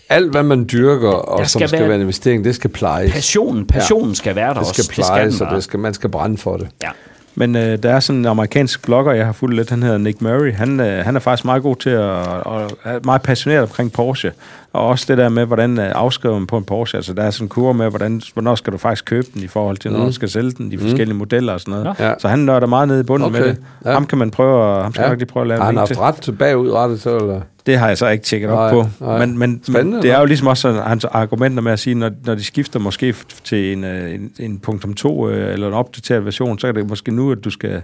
Alt, hvad man dyrker, og Der som skal skal være- være en investering, det skal plejes. passionen, passionen skal være der det også. skal plejes, og det skal, man skal brænde for det. Ja. Men øh, der er sådan en amerikansk blogger, jeg har fulgt lidt, han hedder Nick Murray. Han, øh, han er faktisk meget god til at, og er meget passioneret omkring Porsche. Og også det der med, hvordan øh, afskriver man på en Porsche. Altså der er sådan en kurve med, hvordan, hvornår skal du faktisk købe den i forhold til, hvornår du skal sælge den, de forskellige modeller og sådan noget. Ja. Så han nørder meget ned i bunden Okay. med det. Ja. Ham kan man prøve, at- ham skal ja. nok lige prøve at lave Har han haft ret bagudrettet så, eller? Det har jeg så ikke tjekket op Nej, på. nej. Men, men, Spændende, det er jo ligesom også hans argumenter med at sige, når, når de skifter måske til en, øh, en, en punktum 2 øh, eller en opdateret version, så er det måske nu, at du skal,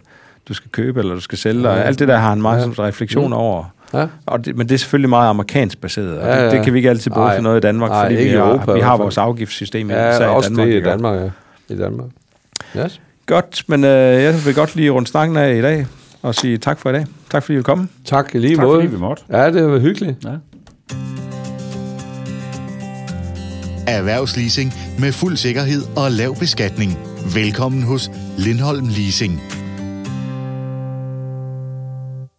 du skal købe eller du skal sælge. Og alt det der har han meget ja. refleksion Mm. over. Ja. Og det, men det er selvfølgelig meget amerikansk baseret, og Ja, det, ja. det kan vi ikke altid bruge til noget i Danmark, Nej, fordi vi i har, Europa i vi har vores afgiftssystem i Ja, især også i Danmark. det i? Danmark, ja. I Danmark. Yes. Godt, men øh, jeg vil godt lige runde snakken af i dag og sige tak for i dag. Tak fordi I vil komme. Tak i lige Tak måde. fordi vi måtte. Ja, det var hyggeligt. Ja. Erhvervsleasing med fuld sikkerhed og lav beskatning. Velkommen hos Lindholm Leasing.